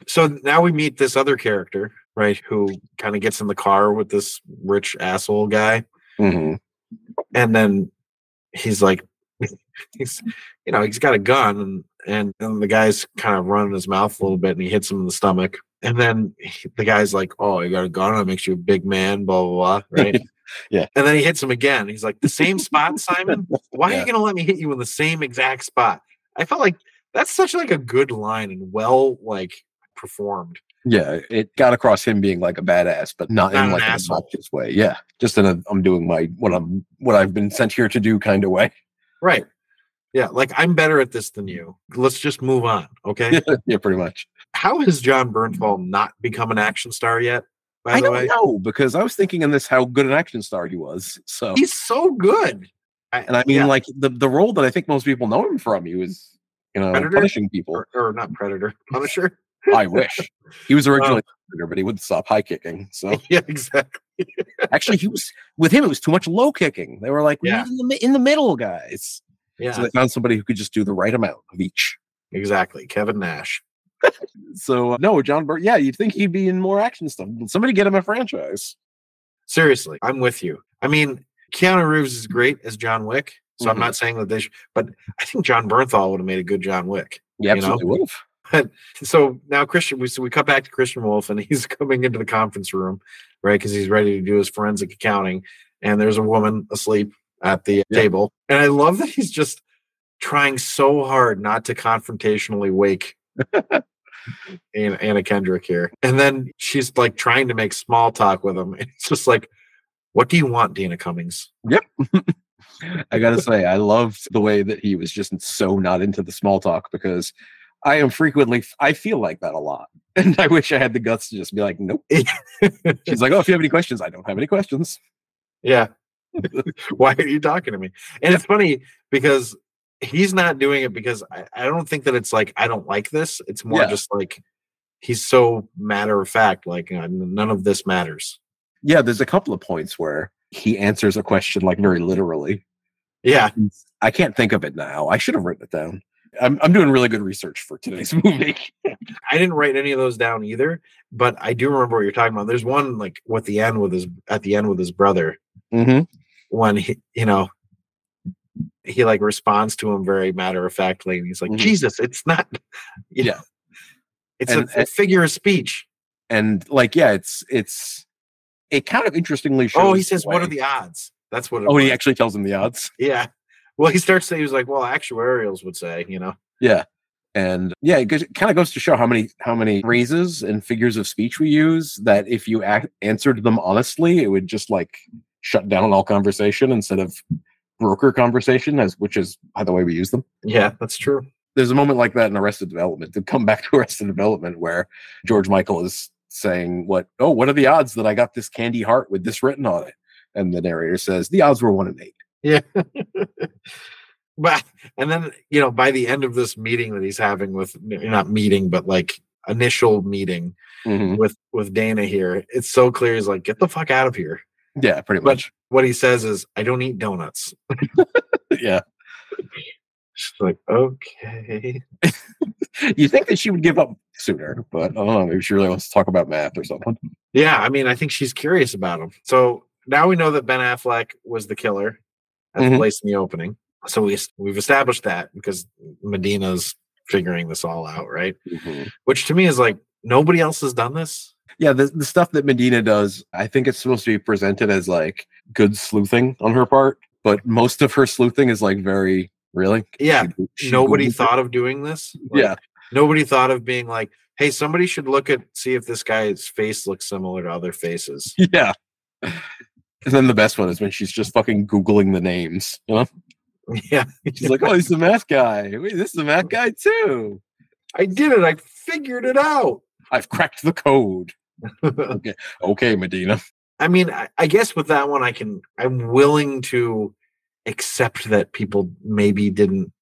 So now we meet this other character, right? Who kind of gets in the car with this rich asshole guy, hmm and then he's like, he's, you know, he's got a gun, and and, and the guy's kind of running his mouth a little bit, and he hits him in the stomach. And then he- the guy's like, "Oh, you got a gun? That makes you a big man." Blah blah blah. Right? Yeah. And then he hits him again. He's like, "The same spot, Simon. Why are you going to let me hit you in the same exact spot?" I felt like that's such like a good line and well like performed. Yeah, it got across him being like a badass, but not, Not in like an obnoxious way. Yeah, just in a I'm doing my what I'm what I've been sent here to do kind of way. Right. Yeah. Like I'm better at this than you. Let's just move on. Okay. yeah, pretty much. How has Jon Bernthal not become an action star yet? By I the don't way, know because I was thinking in this how good an action star he was. So he's so good. and I mean yeah, like the the role that I think most people know him from, he was you know Predator? punishing people. or, or not Predator, Punisher. I wish he was originally Predator, but he wouldn't stop high kicking. So yeah, exactly. actually, he was with him. It was too much low kicking. They were like, Yeah. in the in the middle, guys. Yeah, So they found somebody who could just do the right amount of each. exactly. Kevin Nash. So uh, no, John Burt. Yeah, you'd think he'd be in more action stuff. Somebody get him a franchise. Seriously, I'm with you. I mean, Keanu Reeves is great as John Wick. So I'm Mhm. not saying that they should, but I think Jon Bernthal would have made a good John Wick. Yeah, You know? absolutely would have. So now Christian, we so we cut back to Christian Wolff, and he's coming into the conference room, right? Because he's ready to do his forensic accounting, and there's a woman asleep at the Yeah. table, and I love that he's just trying so hard not to confrontationally wake Anna, Anna Kendrick here, and then she's like trying to make small talk with him, it's just like, "What do you want, Dana Cummings?" Yep. I gotta say, I loved the way that he was just so not into the small talk because I am frequently I feel like that a lot. And I wish I had the guts to just be like, nope. She's like, Oh, if you have any questions, I don't have any questions. Yeah. Why are you talking to me? And it's funny because he's not doing it because I, I don't think that it's like I don't like this. It's more Yeah. just like he's so matter of fact, like uh, none of this matters. Yeah, there's a couple of points where he answers a question like very literally. Yeah. I can't think of it now. I should have written it down. I'm I'm doing really good research for today's movie. I didn't write any of those down either, but I do remember what you're talking about. There's one like with the end with his at the end with his brother mm-hmm. when he you know he like responds to him very matter of factly and he's like, Mhm. Jesus, it's not you Yeah. know, it's And- a, a figure of speech. And like, yeah, it's it's it kind of interestingly shows. Oh, he says, "What are the odds?" That's what. It Oh, was. he actually tells him the odds. yeah. Well, he starts saying he was like, "Well, actuarials would say, you know." Yeah. And yeah, it, kind of goes to show how many how many phrases and figures of speech we use that if you ac answered them honestly, it would just like shut down all conversation instead of broker conversation, as which is by the way we use them. Yeah, that's true. There's a moment like that in Arrested Development. To come back to Arrested Development, where George Michael is saying, "What? Oh, what are the odds that I got this candy heart with this written on it?" And the narrator says, "The odds were one in eight. Yeah. but and then you know by the end of this meeting that he's having with not meeting but like initial meeting Mhm. with with Dana here, it's so clear. He's like, "Get the fuck out of here." Yeah, pretty But much. what he says is, "I don't eat donuts." yeah. She's like, "Okay." You think that she would give up sooner, but I don't know. Maybe she really wants to talk about math or something. Yeah, I mean, I think she's curious about him. So now we know that Ben Affleck was the killer at the Mhm. place in the opening. So we we've established that because Medina's figuring this all out, right? Which to me is like nobody else has done this. Yeah, the, the stuff that Medina does, I think it's supposed to be presented as like good sleuthing on her part, but most of her sleuthing is like very really. Yeah, She- she nobody Googled it. thought of doing this. Like, Yeah, nobody thought of being like, hey, somebody should look at see if this guy's face looks similar to other faces. yeah. And then the best one is when she's just fucking googling the names. You know, yeah, she's like, "Oh, he's the math guy. Wait, this is the math guy too. I did it. I figured it out. I've cracked the code." Okay, okay, Medina. I mean, I, I guess with that one, I can. I'm willing to accept that people maybe didn't.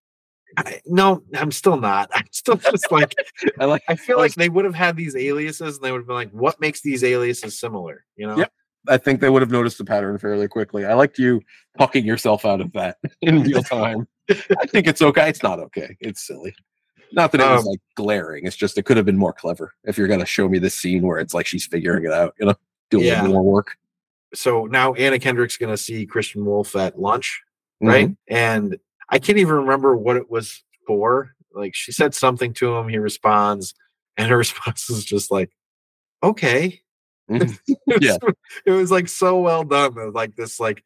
I, no, I'm still not. I'm still just like I like. I feel like they would have had these aliases, and they would have been like, "What makes these aliases similar?" You know? Yep. I think they would have noticed the pattern fairly quickly. I liked you talking yourself out of that in real time. I think it's okay. It's not okay. It's silly. Not that it was Um, like glaring. It's just it could have been more clever if you're gonna show me this scene where it's like she's figuring it out. You know, do a Yeah. little more work. So now Anna Kendrick's going to see Christian Wolff at lunch, Mm-hmm. right? And I can't even remember what it was for. Like she said something to him, he responds, and her response is just like, "Okay." Mhm. It Yeah. was- it was like so well done. Was like this, like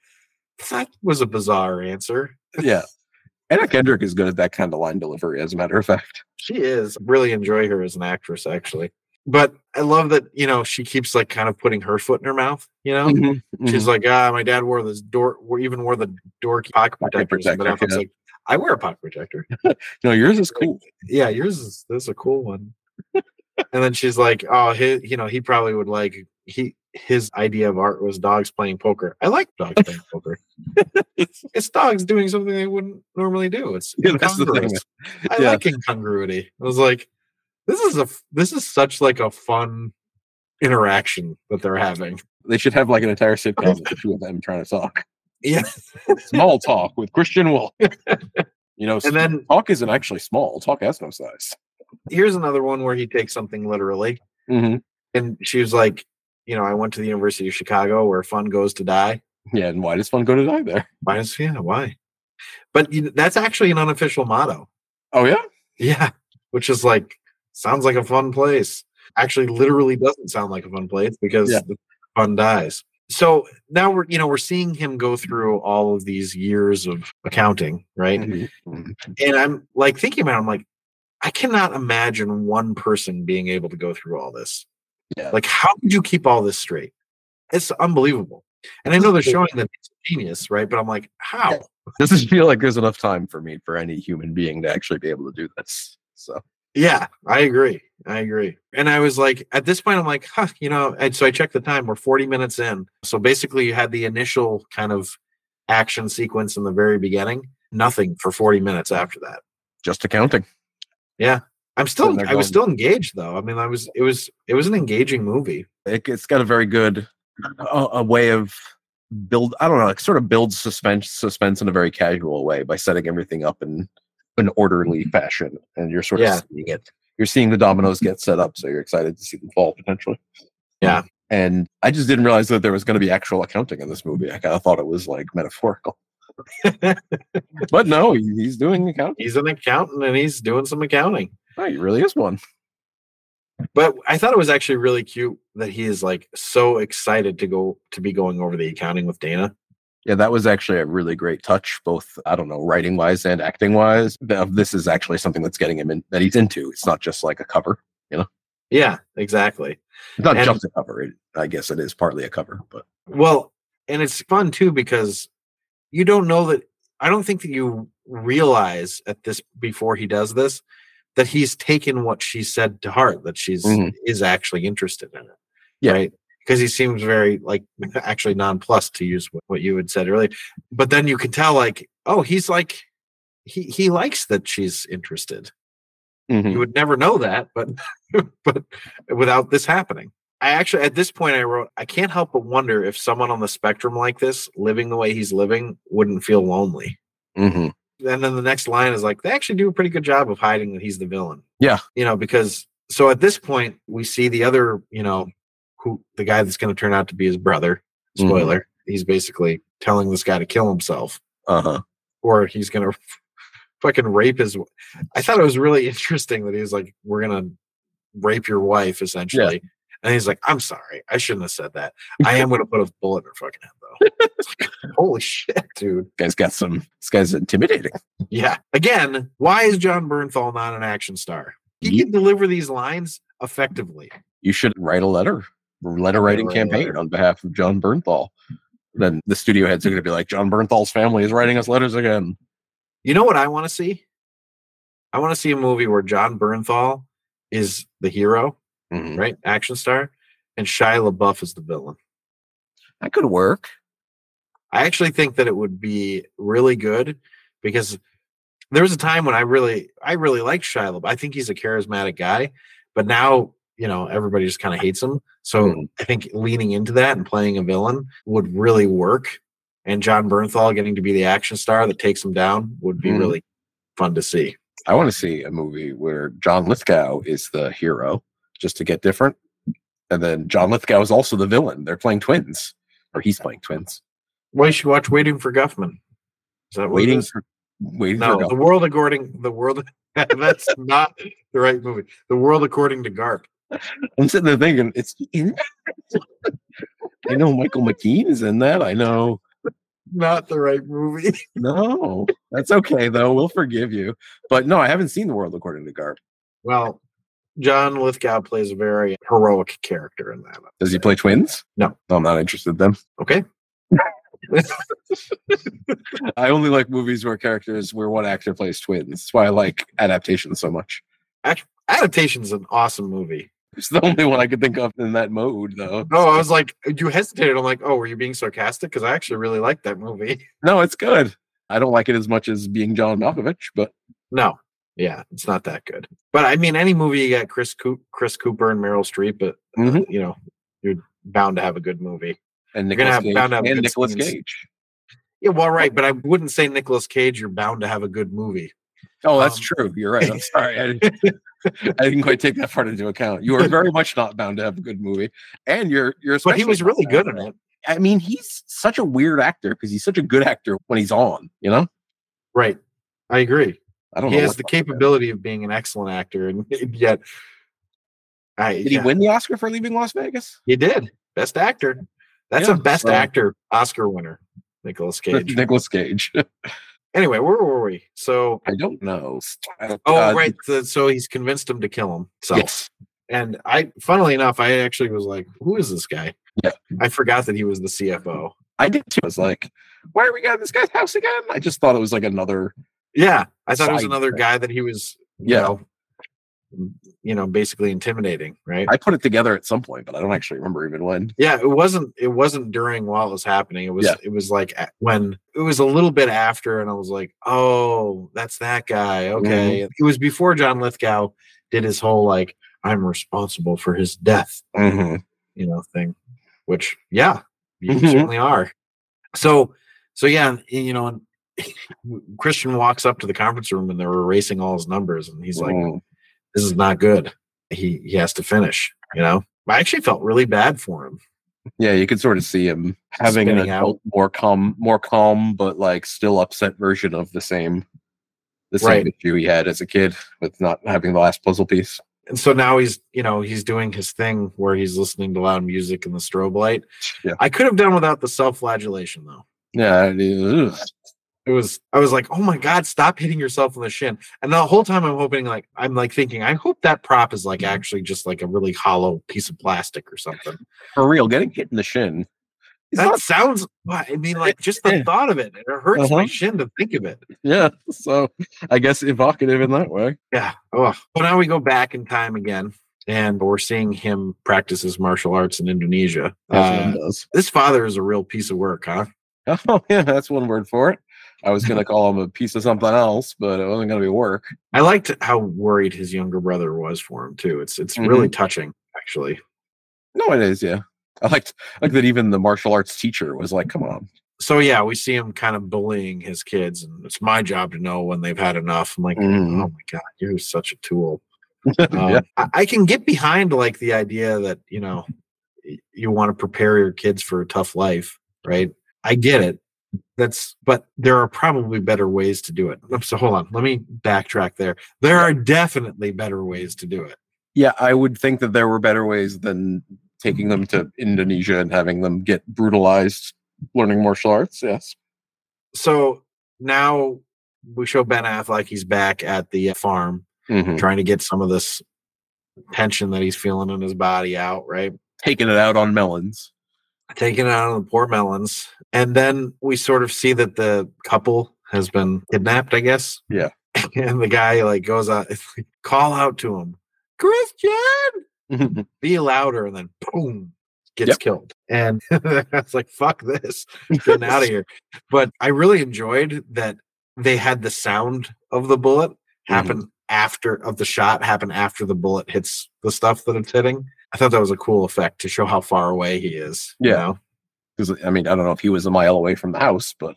that was a bizarre answer. yeah. Anna Kendrick is good at that kind of line delivery, as a matter of fact. She is really enjoy her as an actress, actually. But I love that you know she keeps like kind of putting her foot in her mouth. You know, Mhm. she's Mhm. like, ah, my dad wore this door, or even wore the door pocket Pocket protectors. And Ben protector, Affleck's yeah. like, I wear a pocket protector. no, yours is cool. Yeah, yours is this is a cool one. And then she's like, "Oh, he, you know, he probably would like he his idea of art was dogs playing poker. I like dogs playing poker. it's, it's dogs doing something they wouldn't normally do. It's Yeah, that's the thing. incongruous. I Yeah. like incongruity. I was like, this is a this is such like a fun interaction that they're having. They should have like an entire sitcom with the two of them trying to talk. Yeah, Small talk with Christian Wolff. You know, and then talk isn't actually small. Talk has no size. Here's another one where he takes something literally, Mm-hmm. and she was like, you know, I went to the University of Chicago where fun goes to die. Yeah, and why does fun go to die there? Why is yeah? Why? But that's actually an unofficial motto. Oh yeah, Yeah, which is like sounds like a fun place. Actually, literally doesn't sound like a fun place because Yeah. fun dies. So now we're you know we're seeing him go through all of these years of accounting, right? Mhm. And I'm like thinking about, it, I'm like, I cannot imagine one person being able to go through all this. Yeah. Like, how could you keep all this straight? It's unbelievable. And I know they're showing that it's genius, right? But I'm like, how? doesn't feel like there's enough time for me for any human being to actually be able to do this. So Yeah, I agree. I agree. And I was like, at this point, I'm like, huh, you know, and so I checked the time. We're 40 minutes in. So basically, you had the initial kind of action sequence in the very beginning, nothing for 40 minutes after that. just accounting. I'm still, I was still engaged though. I mean, I was, it was, it was an engaging movie. It, it's got a very good a, a way of build. I don't know, like sort of builds suspense suspense in a very casual way by setting everything up in an orderly mm-hmm. fashion, and you're sort of Yeah. seeing it. You're seeing the dominoes get set up, so you're excited to see them fall potentially. Yeah. And I just didn't realize that there was going to be actual accounting in this movie. I kind of thought it was like metaphorical. but no, he's doing accounting. He's an accountant and he's doing some accounting. Oh, he really is one. But I thought it was actually really cute that he is like so excited to go to be going over the accounting with Dana. Yeah, that was actually a really great touch, both I don't know, writing wise and acting wise. Uh, this is actually something that's getting him in that he's into. It's not just like a cover. You know. Yeah, exactly. It's not And- just a cover. It, I guess it is partly a cover, but Well, and it's fun too because you don't know that I don't think that you realize at this before he does this that he's taken what she said to heart that she's Mhm. is actually interested in it. Yeah. Right. Because he seems very like actually nonplussed to use what, you had said earlier. But then you can tell like, oh, he's like he he likes that she's interested. Mhm. You would never know that, but but without this happening. I actually at this point I wrote I can't help but wonder if someone on the spectrum like this, living the way he's living, wouldn't feel lonely. Mhm. And then the next line is like they actually do a pretty good job of hiding that he's the villain. Yeah. You know, because so at this point we see the other, you know, who the guy that's going to turn out to be his brother. Mhm. Spoiler. He's basically telling this guy to kill himself uh-huh. or he's gonna fucking rape his i thought it was really interesting that he was like we're gonna rape your wife essentially and he's like i'm sorry i shouldn't have said that i am gonna put a bullet in her fucking head though like, holy shit dude Guy's got some this guy's intimidating. yeah again why is jon bernthal not an action star he Ye- can deliver these lines effectively You should write a letter, letter writing write campaign letter. on behalf of Jon Bernthal. Then the studio heads are going to be like, Jon Bernthal's family is writing us letters again. you know what i want to see i want to see a movie where jon bernthal is the hero Mhm. right action star and shia labeouf is the villain That could work. I actually think that it would be really good because there was a time when I really, I really liked Shia LaBeouf. I think he's a charismatic guy, but now you know everybody just kind of hates him. So Mhm. I think leaning into that and playing a villain would really work. And Jon Bernthal getting to be the action star that takes him down would be Mhm. really fun to see. I want to see a movie where John Lithgow is the hero, just to get different. And then John Lithgow is also the villain. They're playing twins, or he's playing twins. Why you should watch Waiting for Guffman. Is that Waiting is? for waiting No, for the world according the world. that's not the right movie. The world according to Garp. I'm sitting there thinking, it's I know Michael McKean is in that. I know. Not the right movie. No, that's okay though. We'll forgive you. But no, I haven't seen the world according to Garp. Well, John Lithgow plays a very heroic character in that. Does he play twins? No. I'm not interested in them. Okay. I only like movies where characters where one actor plays twins. That's why I like adaptations so much. Adaptation's an awesome movie. It's the only one I could think of in that mode, though. No, I was like, you hesitated. I'm like, oh, were you being sarcastic? Because I actually really like that movie. No, it's good. I don't like it as much as being John Malkovich, but No, yeah, it's not that good. But I mean, any movie you got Chris Coop, Chris Cooper and Meryl Streep, but Mhm. you know, you're bound to have a good movie. and You're gonna have- Cage, bound to have and Nicolas scenes. Cage. Yeah, well, right, but I wouldn't say Nicolas Cage. You're bound to have a good movie. Oh, that's Um, true. You're right. I'm sorry. I didn't, I didn't quite take that part into account. You are very much not bound to have a good movie, and you're you're. But he was really good in it. I mean, he's such a weird actor because he's such a good actor when he's on. You know, Right, I agree. I don't He know. has the fuck that is. capability of being an excellent actor, and yet, I Did he win the Oscar for Leaving Las Vegas? He did best actor. That's Yeah, a best so- actor Oscar winner, Nicolas Cage. Nicolas Cage. anyway, where were we? So, I don't know. oh Uh, right, the, so he's convinced him to kill him. So, Yes. and I, funnily enough, I actually was like, "Who is this guy?" Yeah. I forgot that he was the CFO. I did too. I was like, why are we at this guy's house again? I just thought it was like another. Yeah, I thought it was another thing. guy that he was, you Yeah. know, you know, basically intimidating, right? I put it together at some point, but I don't actually remember even when. yeah, it wasn't. It wasn't during while it was happening. It was. Yeah. It was like when it was a little bit after, and I was like, "Oh, that's that guy." Okay, Mm-hmm. it was before John Lithgow did his whole like, "I'm responsible for his death," Mm-hmm. you know, thing. Which, yeah, you Mhm. certainly are. So, so yeah, you know, and Christian walks up to the conference room, and they're erasing all his numbers, and he's like, Mm. this is not good. He he has to finish. You know, I actually felt really bad for him. Yeah, you could sort of see him having an out. more calm, more calm, but like still upset version of the same, the same Right. issue he had as a kid with not having the last puzzle piece. And so now he's you know he's doing his thing where he's listening to loud music and the strobe light. Yeah. I could have done without the self flagellation though. Yeah, it- was I was like, oh my god, stop hitting yourself in the shin. And the whole time I'm hoping like I'm like thinking, I hope that prop is like actually just like a really hollow piece of plastic or something. for real. Getting hit in the shin. That not- sounds I mean like just the Yeah. thought of it. It hurts my Uh-huh. shin to think of it. yeah, so I guess evocative in that way. Yeah. Oh. Well, now we go back in time again, and we're seeing him practice his martial arts in Indonesia. Uh, does. this father is a real piece of work, huh? Oh yeah, that's one word for it. I was gonna call him a piece of something else, but it wasn't gonna be work. I liked how worried his younger brother was for him too. It's it's really touching, actually. No, it is. Yeah, I liked like that. Even the martial arts teacher was like, "Come on." So yeah, we see him kind of bullying his kids, and it's my job to know when they've had enough. I'm like, Mhm. oh my god, you're such a tool. yeah. Um, I, I can get behind like the idea that you know you want to prepare your kids for a tough life, right? I get it. That's but there are probably better ways to do it. So hold on, let me backtrack there. There are definitely better ways to do it. Yeah, I would think that there were better ways than taking them to Indonesia and having them get brutalized learning martial arts. Yes. So now we show Ben Affleck. He's back at the farm Mhm. trying to get some of this tension that he's feeling in his body out, right? Taking it out on melons. Taking it out on the poor melons. And then we sort of see that the couple has been kidnapped, I guess. Yeah. And the guy like goes out, call out to him, Christian, be louder, and then boom, gets Yep. killed. And I was like, fuck this, getting out of here. But I really enjoyed that they had the sound of the bullet Mm-hmm. happen after of the shot happen after the bullet hits the stuff that it's hitting. I thought that was a cool effect to show how far away he is. you Yeah. know? Because I mean, I don't know if he was a mile away from the house, but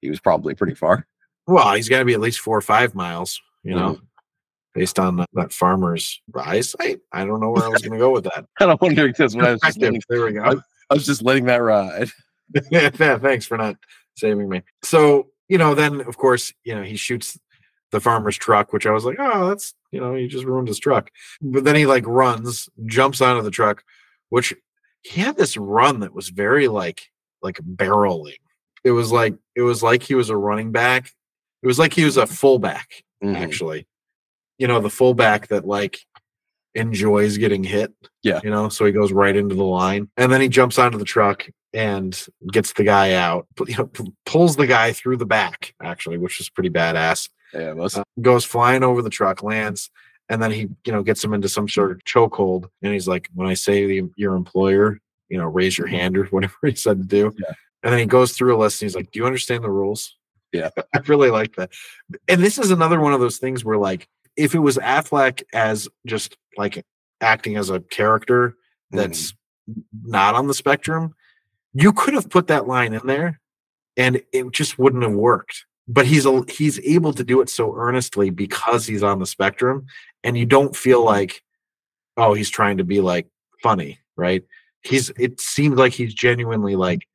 he was probably pretty far. Well, he's got to be at least four or five miles, you know, Mm-hmm. based on that- farmer's eyesight. I don't know where I was going to go with that. And I'm wondering because when I was just letting, there we go. I was just letting that ride. yeah, thanks for not saving me. So, you know, then of course, you know, he shoots the farmer's truck, which I was like, oh, that's, you know, he just ruined his truck. But then he like runs, jumps onto the truck, which he had this run that was very like, like barreling. It was like, it was like he was a running back. It was like he was a fullback, Mhm. actually. You know, the fullback that like enjoys getting hit. Yeah. You know, so he goes right into the line and then he jumps onto the truck and gets the guy out, you know, pulls the guy through the back, actually, which is pretty badass. Yeah, it was. Uh, goes flying over the truck, lands, and then he you know gets him into some sort of chokehold, and he's like, "When I say the, your employer, you know, raise your hand or whatever he said to do." Yeah. And then he goes through a list, and he's like, "Do you understand the rules?" Yeah. I really like that. And this is another one of those things where, like, if it was Affleck as just like acting as a character that's not on the spectrum, you could have put that line in there and it just wouldn't have worked. But he's a, he's able to do it so earnestly because he's on the spectrum and you don't feel mm-hmm. like oh he's trying to be like funny, right? He's it seems like he's genuinely like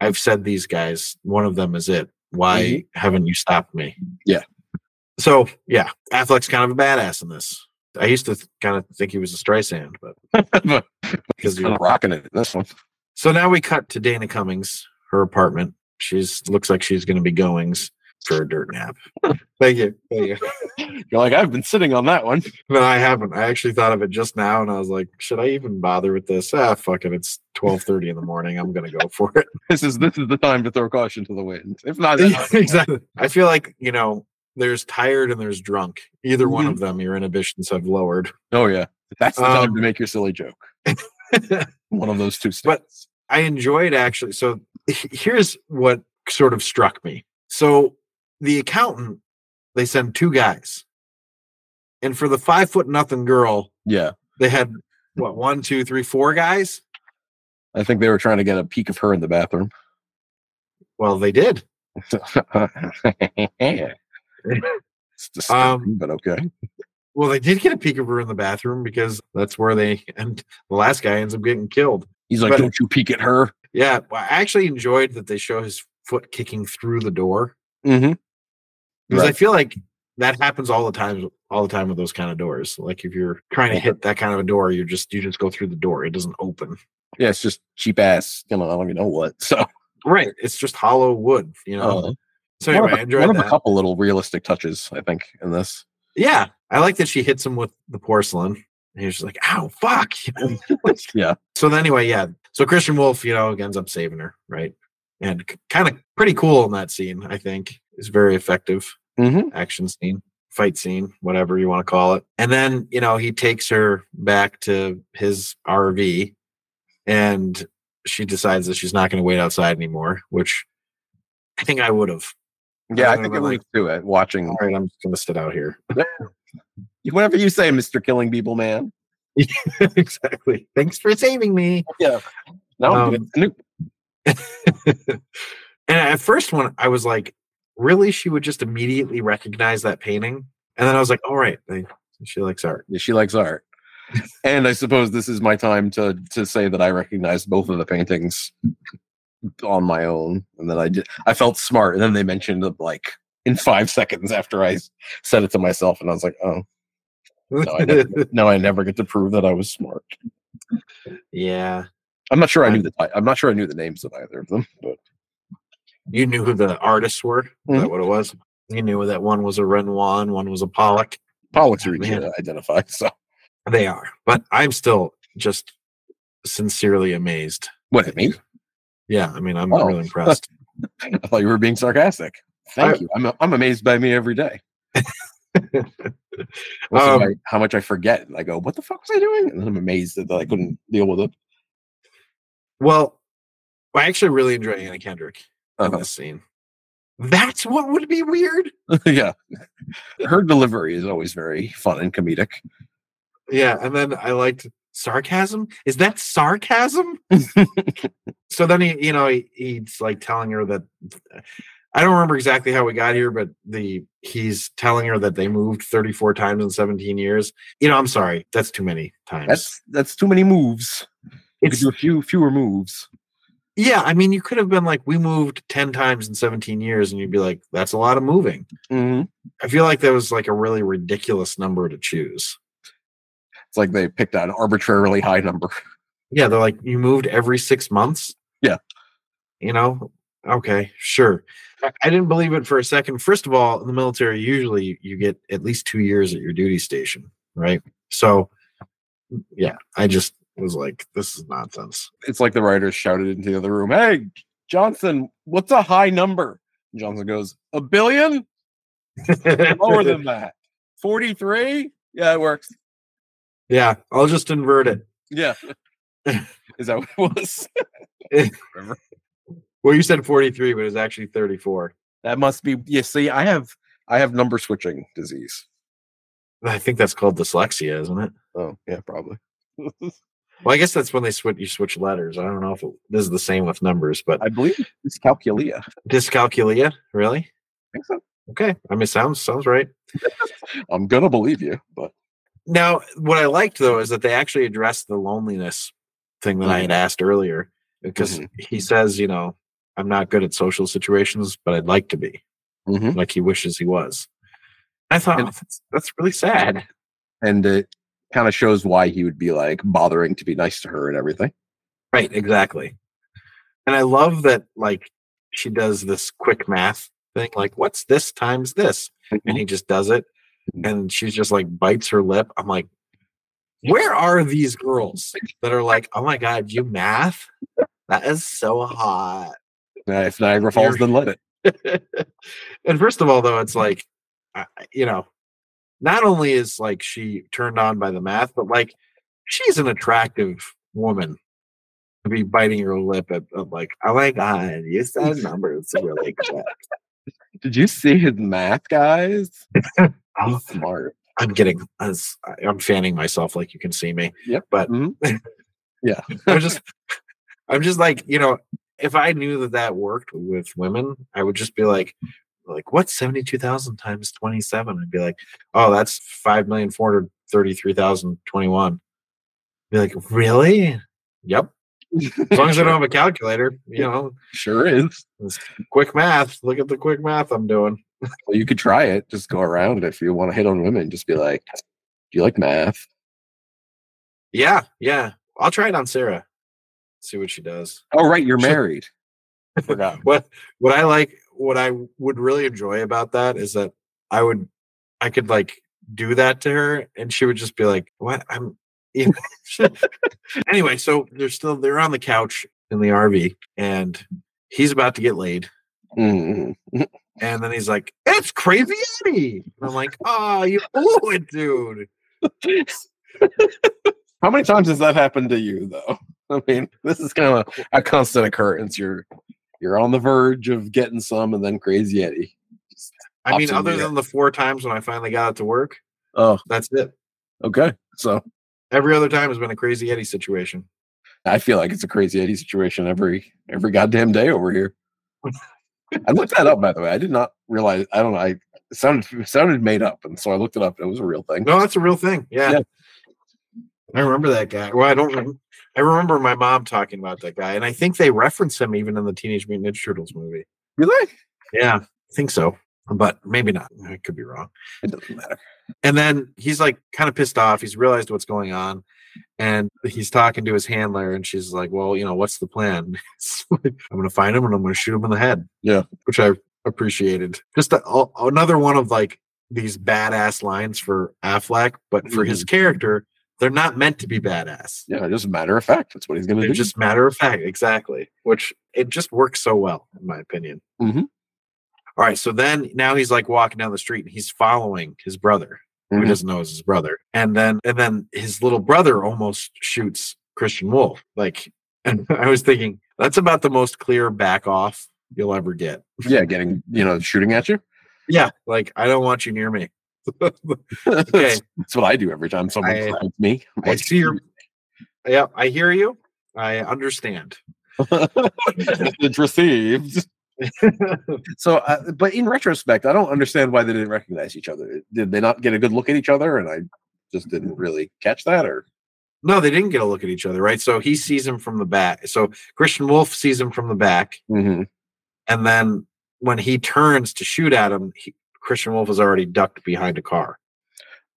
I've said these guys, one of them is it. Why mm-hmm. haven't you stopped me? Yeah. So, yeah, Affleck's kind of a badass in this. I used to th- kind of think he was a Streisand, but because He's he kind of rocking it this one. so now we cut to Dana Cummings, her apartment. She's looks like she's going to be goings for a dirt nap. Thank you. Thank you. You're like, I've been sitting on that one. No, I haven't. I actually thought of it just now, and I was like, should I even bother with this? Ah, fuck it. It's twelve thirty in the morning. I'm going to go for it. This is this is the time to throw caution to the wind. If not, exactly. I feel like you know, there's tired and there's drunk. Either one Mhm. of them, your inhibitions have lowered. Oh yeah, that's the time Um, to make your silly joke. One of those two. But- I enjoyed actually. So here's what sort of struck me. So the accountant, they send two guys, and for the five foot nothing girl, yeah, they had what one, two, three, four guys. I think they were trying to get a peek of her in the bathroom. Well, they did. it's Um, but okay. Well, they did get a peek of her in the bathroom because that's where they and the last guy ends up getting killed. He's like, but- "Don't you peek at her." Yeah, well, I actually enjoyed that they show his foot kicking through the door Mm-hmm. Because I feel like that happens all the time, all the time with those kind of doors. Like if you're trying to hit that kind of a door, you're just you just go through the door; it doesn't open. Yeah, it's just cheap ass. You know, I don't even know what. So, Right, it's just hollow wood. You know. uh, so anyway, I of, a, enjoyed one of a couple little realistic touches, I think, in this. Yeah, I like that she hits him with the porcelain. And he's just like, "Ow, fuck!" Yeah. So then anyway, yeah. So Christian Wolff, you know, ends up saving her, right? And kind of pretty cool in that scene. I think is very effective Mm-hmm. action scene, fight scene, whatever you want to call it. And then you know he takes her back to his RV, and she decides that she's not going to wait outside anymore, which I think I would have. Yeah, I Other think it like- too. At watching All right, I'm just going to sit out here. whatever you say, Mister Killing People Man. exactly. Thanks for saving me. Yeah. No, Um, Snoop. and at first, when I was like, really, she would just immediately recognize that painting. And then I was like, all right, she likes art. Yeah, she likes art. and I suppose this is my time to to say that I recognize both of the paintings on my own, and then I did. I felt smart, and then they mentioned it like in five seconds after I said it to myself, and I was like, oh no, I never, no, I never get to prove that I was smart. yeah. I'm not sure I knew the I'm not sure I knew the names of either of them, but You knew who the artists were? Is Mhm. that what it was? You knew that one was a Renoir and one was a Pollock. Pollock's are easy to identify. So They are. But I'm still just sincerely amazed. what it mean? Yeah. I mean, I'm Oh. really impressed. I thought you were being sarcastic. Thank I- you. I'm I'm amazed by me every day. Um, how much I forget. And I go, what the fuck was I doing? And then I'm amazed that I couldn't deal with it. Well, I actually really enjoy Anna Kendrick in Uh-huh. this scene. That's what would be weird. yeah. Her delivery is always very fun and comedic. Yeah, and then I liked sarcasm. Is that sarcasm? so then he, you know, he, he's like telling her that I don't remember exactly how we got here, but the he's telling her that they moved 34 times in 17 years. You know, I'm sorry, that's too many times. That's that's too many moves. You could it's do a few fewer moves. yeah, I mean, you could have been like, we moved 10 times in 17 years, and you'd be like, that's a lot of moving. hmm I feel like that was like a really ridiculous number to choose. It's like they picked out an arbitrarily high number. Yeah, they're like, you moved every six months. Yeah. You know, okay, sure. I didn't believe it for a second. First of all, in the military, usually you get at least two years at your duty station, right? So, yeah, I just was like, this is nonsense. It's like the writers shouted into the other room, Hey, Johnson, what's a high number? And Johnson goes, A billion? Lower than that. 43? Yeah, it works. Yeah, I'll just invert it. Yeah. Is that what it was? Well, you said 43, but it's actually 34. That must be. Yeah. See, I have I have number switching disease. I think that's called dyslexia, isn't it? Oh yeah, probably. Well, I guess that's when they switch. You switch letters. I don't know if it, this is the same with numbers, but I believe it's calculia. dyscalculia, really? I think so. Okay, I mean, sounds sounds right. I'm gonna believe you, but Now, what I liked though is that they actually addressed the loneliness thing that I had mm-hmm. asked earlier, because mm-hmm. he says, you know, I'm not good at social situations, but I'd like to be, Mhm. like he wishes he was. I thought And- "Oh, that's, that's really sad. and it kind of shows why he would be like bothering to be nice to her and everything. Right, exactly. And I love that like she does this quick math thing, like what's this times this? And he just does it. And she's just like bites her lip. I'm like, where are these girls that are like, oh my god, you math? That is so hot. Uh, if Niagara Falls, then let it. and first of all, though, it's like, I- you know, not only is like she turned on by the math, but like she's an attractive woman to be biting her lip at, at like, oh my god, you said numbers really quick. Did you see his math, guys? Oh, He's smart. I'm getting, as I'm fanning myself, like you can see me. Yep. But Mhm. Yeah. I'm just, I'm just like, you know, if I knew that that worked with women, I would just be like, like what's seventy two thousand times twenty seven? I'd be like, oh, that's five million four hundred thirty three thousand twenty one. Be like, really? Yep. As long as I don't have a calculator, you know, Sure is. it's quick math. Look at the quick math I'm doing. Well, you could try it. Just go around if you want to hit on women. Just be like, "Do you like math?" Yeah, yeah. I'll try it on Sarah. See what she does. Oh, right, you're married. I forgot. what what I like what I would really enjoy about that is that I would I could like do that to her and she would just be like, What I'm you know? anyway, so they're still they're on the couch in the RV and he's about to get laid. Mhm. And then he's like, It's crazy Eddie. And I'm like, Oh, you blew it, dude. How many times has that happened to you, though? I mean, this is kind of a constant occurrence. You're you're on the verge of getting some, and then crazy Eddie. I mean, other than the four times when I finally got it to work, oh, that's it. okay. So Every other time has been a crazy Eddie situation. I feel like it's a crazy Eddie situation every every goddamn day over here. I looked that up, by the way. I did not realize. I don't know. I it sounded sounded made up, and so I looked it up. And it was a real thing. No, that's a real thing. Yeah. Yeah. I remember that guy. Well, I don't I remember my mom talking about that guy, and I think they reference him even in the Teenage Mutant Ninja Turtles movie. Really? Yeah, I think so, but maybe not. I could be wrong. It doesn't matter. And then he's like kind of pissed off. He's realized what's going on, and he's talking to his handler, and she's like, "Well, you know, what's the plan? I'm going to find him, and I'm going to shoot him in the head." Yeah. which I appreciated. Just a, a- another one of like these badass lines for Affleck, but for his mm-hmm. character, they're not meant to be badass. Yeah, just matter of fact. That's what he's gonna do. just matter of fact, exactly. Which it just works so well, in my opinion. Mhm. All right, so then now he's like walking down the street and he's following his brother, who Mhm. doesn't know is his brother, and then and then his little brother almost shoots Christian Wolff. Like, and I was thinking that's about the most clear back off you'll ever get. yeah, getting you know shooting at you. Yeah, like I don't want you near me. Okay. that's, that's what I do every time someone I- threatens me. I'm I like, see your. Yeah, I hear you. I understand. it's received. So, uh, but in retrospect, I don't understand why they didn't recognize each other. Did they not get a good look at each other, and I just didn't really catch that? Or No, they didn't get a look at each other, right? So he sees him from the back. So Christian Wolff sees him from the back, Mhm. and then when he turns to shoot at him, he, Christian Wolff is already ducked behind a car.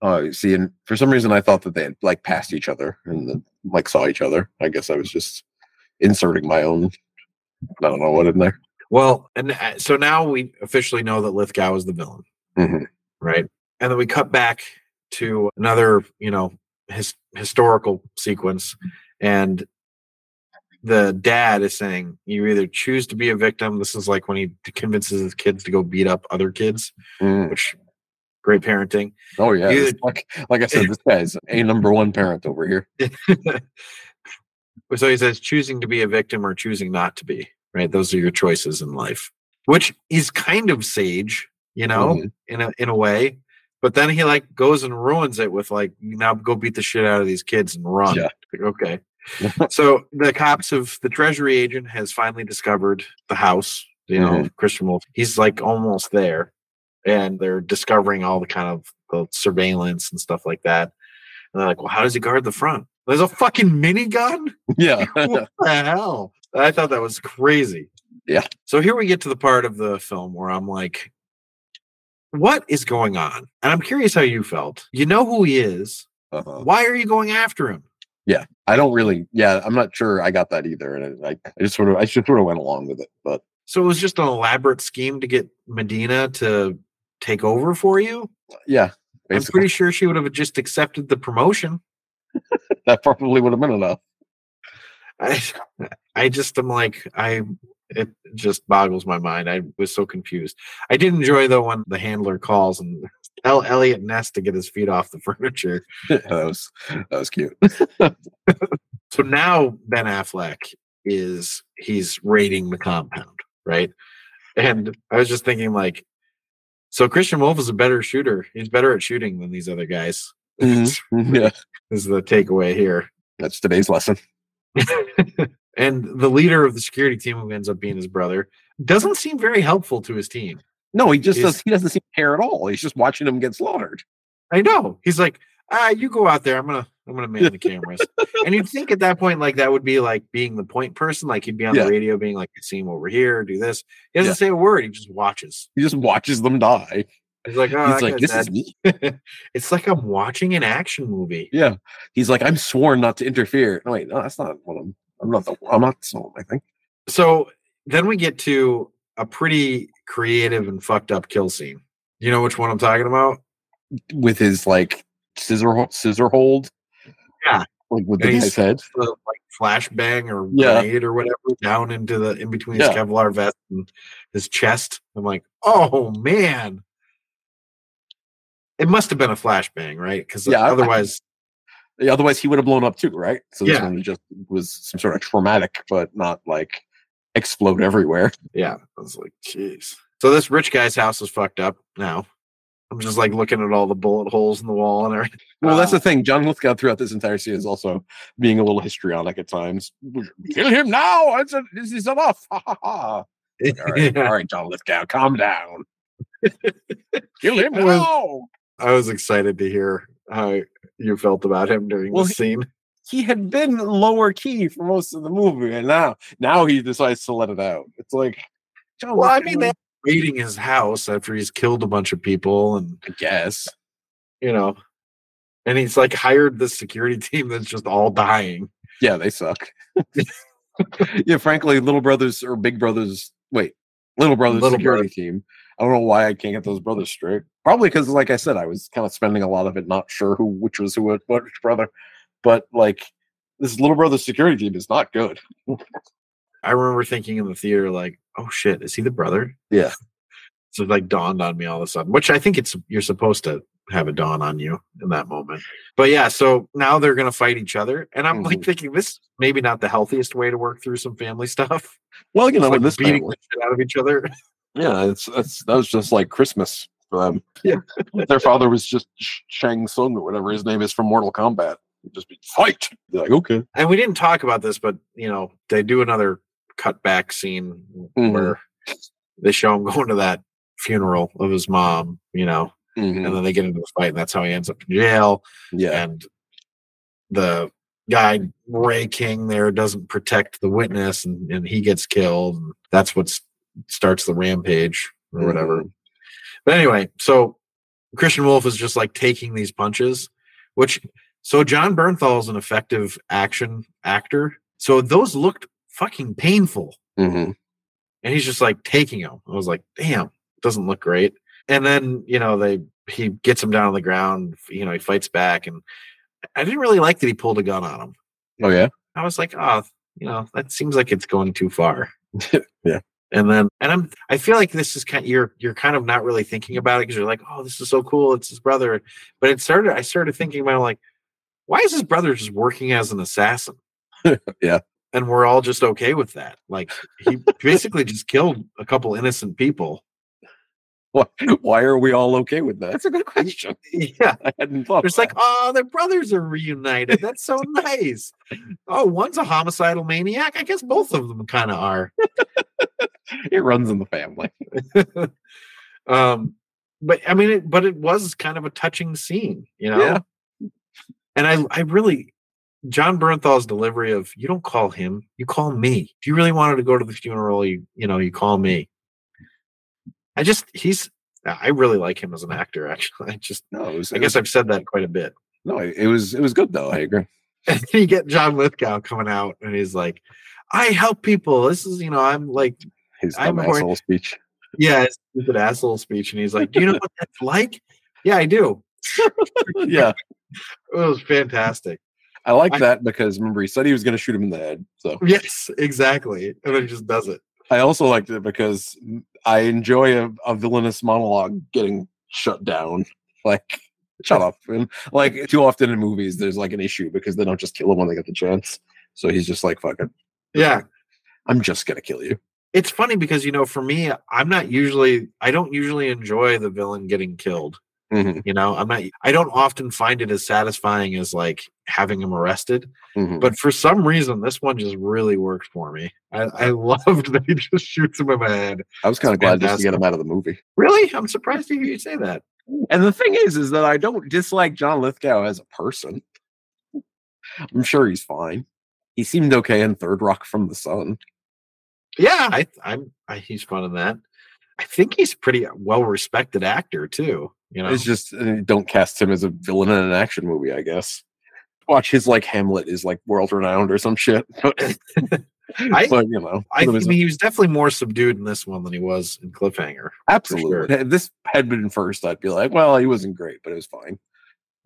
Oh, you see, and for some reason, I thought that they had like passed each other and then, like saw each other. I guess I was just inserting my own. I don't know what in there. Well, and uh, so now we officially know that Lithgow is the villain, Mhm. right? And then we cut back to another, you know, his, historical sequence, and the dad is saying, "You either choose to be a victim." This is like when he convinces his kids to go beat up other kids, Mm. which Great parenting. Oh yeah, this- like like I said, this guy's a number one parent over here. so he says choosing to be a victim or choosing not to be, right? Those are your choices in life, which is kind of sage, you know, Mhm. in a in a way. But then he like goes and ruins it with like now go beat the shit out of these kids and run. Yeah. Like, okay. so the cops of the treasury agent has finally discovered the house, you know, Mhm. Christian Wolff. He's like almost there. And they're discovering all the kind of the surveillance and stuff like that. And they're like, well, how does he guard the front? There's a fucking minigun? Yeah, what the hell? I thought that was crazy. Yeah. So here we get to the part of the film where I'm like, what is going on? And I'm curious how you felt. You know who he is. uh-huh. Why are you going after him? Yeah i don't really. Yeah, I'm not sure. I got that either, and I, I just sort of, I just sort of went along with it. But So it was just an elaborate scheme to get Medina to take over for you. yeah, I'm pretty sure she would have just accepted the promotion. that probably would have been enough. I, I just am like I. It just boggles my mind. I was so confused. I did enjoy though when the handler calls and tell Eliot Ness to get his feet off the furniture. that was that was cute. So now Ben Affleck is he's raiding the compound, right? And I was just thinking like, so Christian Wolff is a better shooter. He's better at shooting than these other guys. Mhm. Yeah, Is the takeaway here. that's today's lesson. and the leader of the security team, who ends up being his brother, doesn't seem very helpful to his team. No, he just Is- does. He doesn't seem to care at all. He's just watching them get slaughtered. I know. He's like, ah, you go out there. I'm gonna I'm gonna man the cameras. and you'd think at that point, like that would be like being the point person. Like he'd be on Yeah. the radio being like, see him over here, do this. He doesn't Yeah. say a word, he just watches. He just watches them die. He's like, oh, He's like, "This is me." it's like I'm watching an action movie. Yeah, he's like, I'm sworn not to interfere. No, wait, no, that's not what I'm. I'm not the. I'm not someone. I think. So then we get to a pretty creative and fucked up kill scene. You know which one I'm talking about? with his like scissor scissor hold. Yeah. like with And the guy's head. The like flashbang or Yeah. grenade or whatever down into the in between his Yeah. Kevlar vest and his chest. I'm like, oh man. It must have been a flashbang, right? Because Yeah, I- I- otherwise, Otherwise, he would have blown up too, right? So this Yeah. one just was some sort of traumatic, but not like explode everywhere. yeah, I was like, jeez. So this rich guy's house is fucked up now. I'm just like looking at all the bullet holes in the wall and everything. Well, that's the um, thing. John Lithgow throughout this entire scene is also being a little histrionic at times. Kill him now! It's a, this is enough. Ha, ha, ha. All right, all right, John Lithgow, calm down. Kill him I was- now. I was excited to hear how you felt about him during Well, the scene. He had been lower key for most of the movie, and now now he decides to let it out. It's like, John Well, I mean, they're raiding his house after he's killed a bunch of people, and I guess. you know, and he's like hired this security team that's just all dying. Yeah, they suck. yeah, frankly, little brothers or big brothers. Wait, little brothers Little security team. I don't know why I can't get those brothers straight. Probably because, like I said, I was kind of spending a lot of it not sure who which was who which brother. But like this little brother security team is not good. I remember thinking in the theater, like, "Oh shit, is he the brother?" Yeah. So it like dawned on me all of a sudden, which I think it's you're supposed to have a dawn on you in that moment. But yeah, so now they're gonna fight each other, and I'm like Mhm. thinking this maybe not the healthiest way to work through some family stuff. Well, you know, like this beating family, the shit out of each other. yeah, it's that's that was just like Christmas for them. Yeah. their father was just Shang Tsung or whatever his name is from Mortal Kombat. Just be fight. They're like, okay. and we didn't talk about this, but you know, they do another cutback scene Mhm. where they show him going to that funeral of his mom, you know, Mhm. and then they get into the fight, and that's how he ends up in jail. Yeah, And the guy Ray King there doesn't protect the witness, and, and he gets killed. And that's what starts the rampage or whatever. But anyway, so Christian Wolff is just like taking these punches, which so Jon Bernthal is an effective action actor. So those looked fucking painful. Mhm. And he's just like taking them. I was like, damn, doesn't look great. And then, you know, they he gets him down on the ground, you know, he fights back. And I didn't really like that he pulled a gun on him. Oh yeah. I was like, oh, you know, that seems like it's going too far. Yeah. And then, and I'm, I feel like this is kind. You're, you're kind of not really thinking about it because you're like, oh, this is so cool. It's his brother. But it started. I started thinking about like, why is his brother just working as an assassin? Yeah. And we're all just okay with that. Like he basically just killed a couple innocent people. Why, why are we all okay with that? That's a good question. Yeah. I hadn't thought. It's like, oh, their brothers are reunited. That's so nice. Oh, one's a homicidal maniac. I guess both of them kind of are. it runs in the family. um, but I mean, it, but it was kind of a touching scene, you know. Yeah. And I, I really, Jon Bernthal's delivery of "You don't call him, you call me." If you really wanted to go to the funeral, you, you know, you call me. I just, he's, I really like him as an actor. Actually, I just, No, was. I guess I've said that quite a bit. no, it was. It was good though. I agree. and you get John Lithgow coming out, and he's like, "I help people. This is, you know, I'm like, His I'm asshole speech. yeah, a stupid asshole speech." And he's like, "Do you know what that's like?" Yeah, I do. yeah, It was fantastic. I like I- that because remember he said he was going to shoot him in the head. So Yes, exactly. And then he just does it. I also liked it because I enjoy a, a villainous monologue getting shut down. Like, shut up. And like too often in movies, there's like an issue because they don't just kill him when they get the chance. So he's just like, fucking. Yeah. I'm just gonna kill you. It's funny because, you know, for me, I'm not usually, I don't usually enjoy the villain getting killed. Mhm, You know, I'm not, I don't often find it as satisfying as like having him arrested. mhm. But for some reason, this one just really worked for me. I, I loved that he just shoots him in the head. I was kind of glad just to get him out of the movie. Really? I'm surprised to hear you say that. And the thing is, is that I don't dislike John Lithgow as a person. I'm sure he's fine. He seemed okay in Third Rock from the Sun. Yeah, I, I'm. I, he's fun in that. I think he's a pretty well respected actor too. You know, It's just uh, don't cast him as a villain in an action movie, I guess. Watch his like Hamlet is like world renowned or some shit. But, I- but you know, I was- mean, he was definitely more subdued in this one than he was in Cliffhanger. absolutely. If this had been first, I'd be like, well, he wasn't great, but it was fine.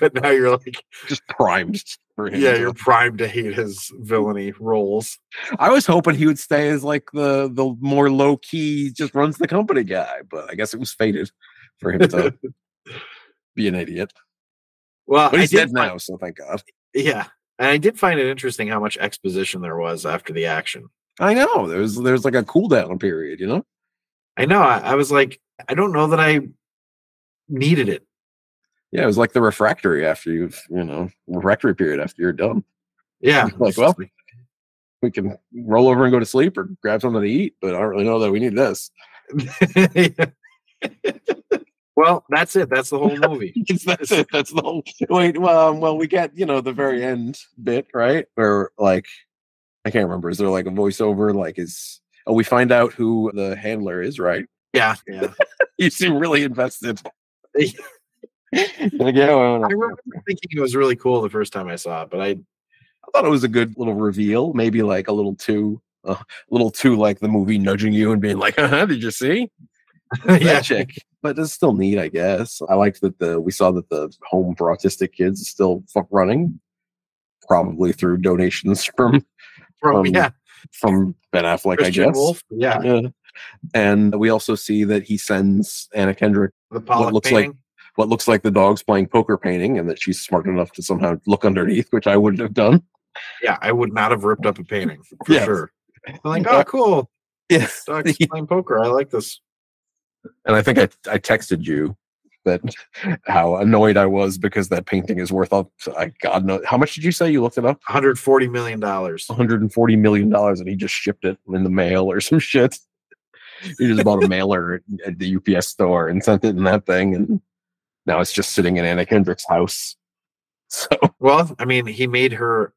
but now you're like, Just primed for him. yeah, you're primed to hate his villainy roles. I was hoping he would stay as like the the more low key, just runs the company guy, but I guess it was fated for him to be an idiot. Well, But he's dead find- now, so thank God. Yeah, and I did find it interesting how much exposition there was after the action. I know there's there's like a cool down period, you know. I know. I, I was like, I don't know that I needed it. Yeah, it was like the refractory after you've you know refractory period after you're done. Yeah, Like, well, We can roll over and go to sleep or grab something to eat, but I don't really know that we need this. well, that's it. That's the whole movie. that's it. That's the whole. Wait, well, um, well, we get you know the very end bit right where like I can't remember. Is there like a voiceover? Like is oh we find out who the handler is, right? Yeah, yeah. You seem really invested. Yeah. like, yeah, well, I remember thinking it was really cool the first time I saw it, but I I thought it was a good little reveal. Maybe like a little too, uh, a little too like the movie nudging you and being like, "Uh-huh, "Did you see yeah, chick?" But it's still neat, I guess. I liked that the we saw that the home for autistic kids is still running, probably through donations from bro, um, yeah. from Ben Affleck, Christian I guess. Wolff, yeah. Yeah. And we also see that he sends Anna Kendrick The Pollock looks like- painting. what looks like the dog's playing poker painting, and that she's smart enough to somehow look underneath, which I wouldn't have done. yeah, I would not have ripped up a painting for Yeah. sure. I'm like, oh, cool. Yeah. Dog's playing poker. I like this. And I think I, I texted you that how annoyed I was because that painting is worth up. I God knows how much did you say you looked it up? 140 million dollars. 140 million dollars, and he just shipped it in the mail or some shit. He just bought a mailer at- at the UPS store and sent it in that thing, and now it's just sitting in Anna Kendrick's house. So Well, I mean, he made her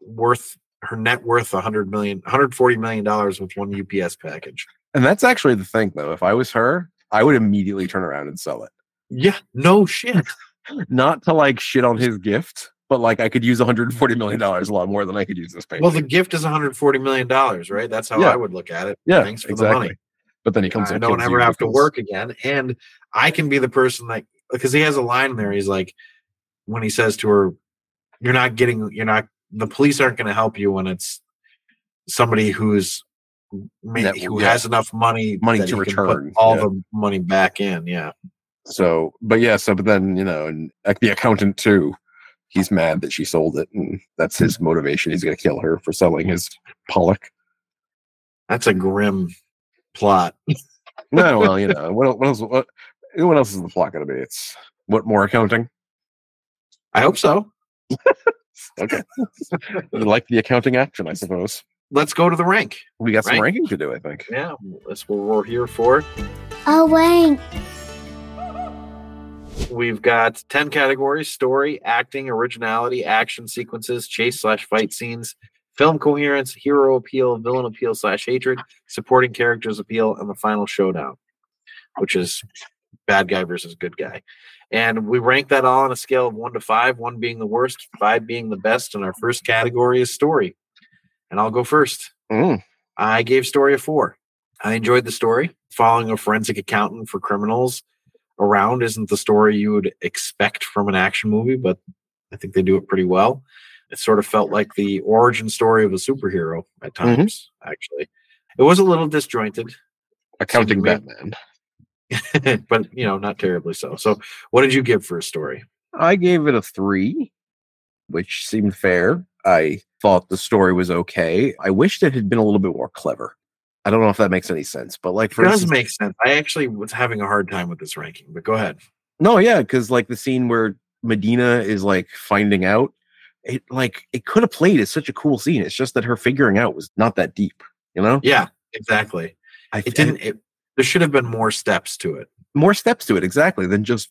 worth her net worth 100 million, 140 million dollars with one UPS package. And that's actually the thing, though. If I was her, I would immediately turn around and sell it. Yeah, no shit. Not to like shit on his gift, but like I could use 140 million dollars a lot more than I could use this painting. Well, the gift is 140 million dollars, right? That's how Yeah. I would look at it. yeah, Thanks for exactly. the money. But then he comes. I don't ever have to work again, and I can be the person that because he has a line there. He's like, when he says to her, "You're not getting, you're not, the police aren't going to help you when it's somebody who's ma- That- who yeah. has enough money Money to he can put return, all yeah. the money back in. Yeah. So, but yeah, so but then you know, and like the accountant too, he's mad that she sold it, and that's his motivation. He's gonna kill her for selling his Pollock. That's a grim plot. no, well, you know, what, what else? What, what else is the plot gonna be? It's what more accounting? I hope so. Okay, like the accounting action, I suppose. Let's go to the rank. We got some Rank. ranking to do, I think. Yeah, that's what we're here for. A rank. We've got 10 categories story, acting, originality, action sequences, chase slash fight scenes, film coherence, hero appeal, villain appeal slash hatred, supporting characters appeal, and the final showdown, which is bad guy versus good guy. And we rank that all on a scale of one to five, one being the worst, five being the best. And our first category is story. And I'll go first. Mm, I gave story a four. I enjoyed the story. Following a forensic accountant for criminals around isn't the story you would expect from an action movie, but I think they do it pretty well. It sort of felt like the origin story of a superhero at Mhm. times, actually. It was a little disjointed, accounting. Batman. but you know, not terribly so. So, what did you give for a story? I gave it a three, which seemed fair. I thought the story was okay. I wished it had been a little bit more clever. I don't know if that makes any sense, but like for It does instance, make sense. I actually was having a hard time with this ranking, but go ahead. no, yeah, because like the scene where Medina is like finding out, it like it could have played as such a cool scene. It's just that her figuring out was not that deep, you know. Yeah, exactly. I It didn't. It, there should have been more steps to it. more steps to it exactly than just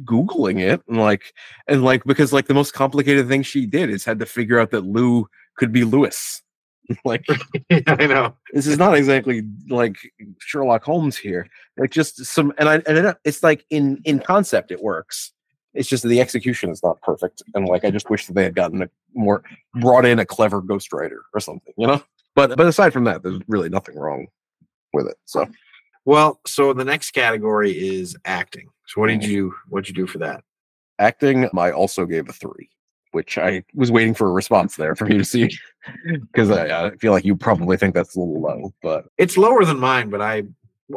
googling it and like and like because like the most complicated thing she did is had to figure out that Lou could be Lewis. like I know. this is not exactly like Sherlock Holmes here. Like just some, and I, and it's like in in concept it works. It's just the execution is not perfect, and like I just wish that they had gotten a more brought in a clever ghostwriter or something, you know. But but aside from that, there's really nothing wrong with it. So Well, so the next category is acting. So what did mm-hmm. you what did you do for that? acting, I also gave a three, which I was waiting for a response there from you to see, because I, I feel like you probably think that's a little low, but It's lower than mine, but I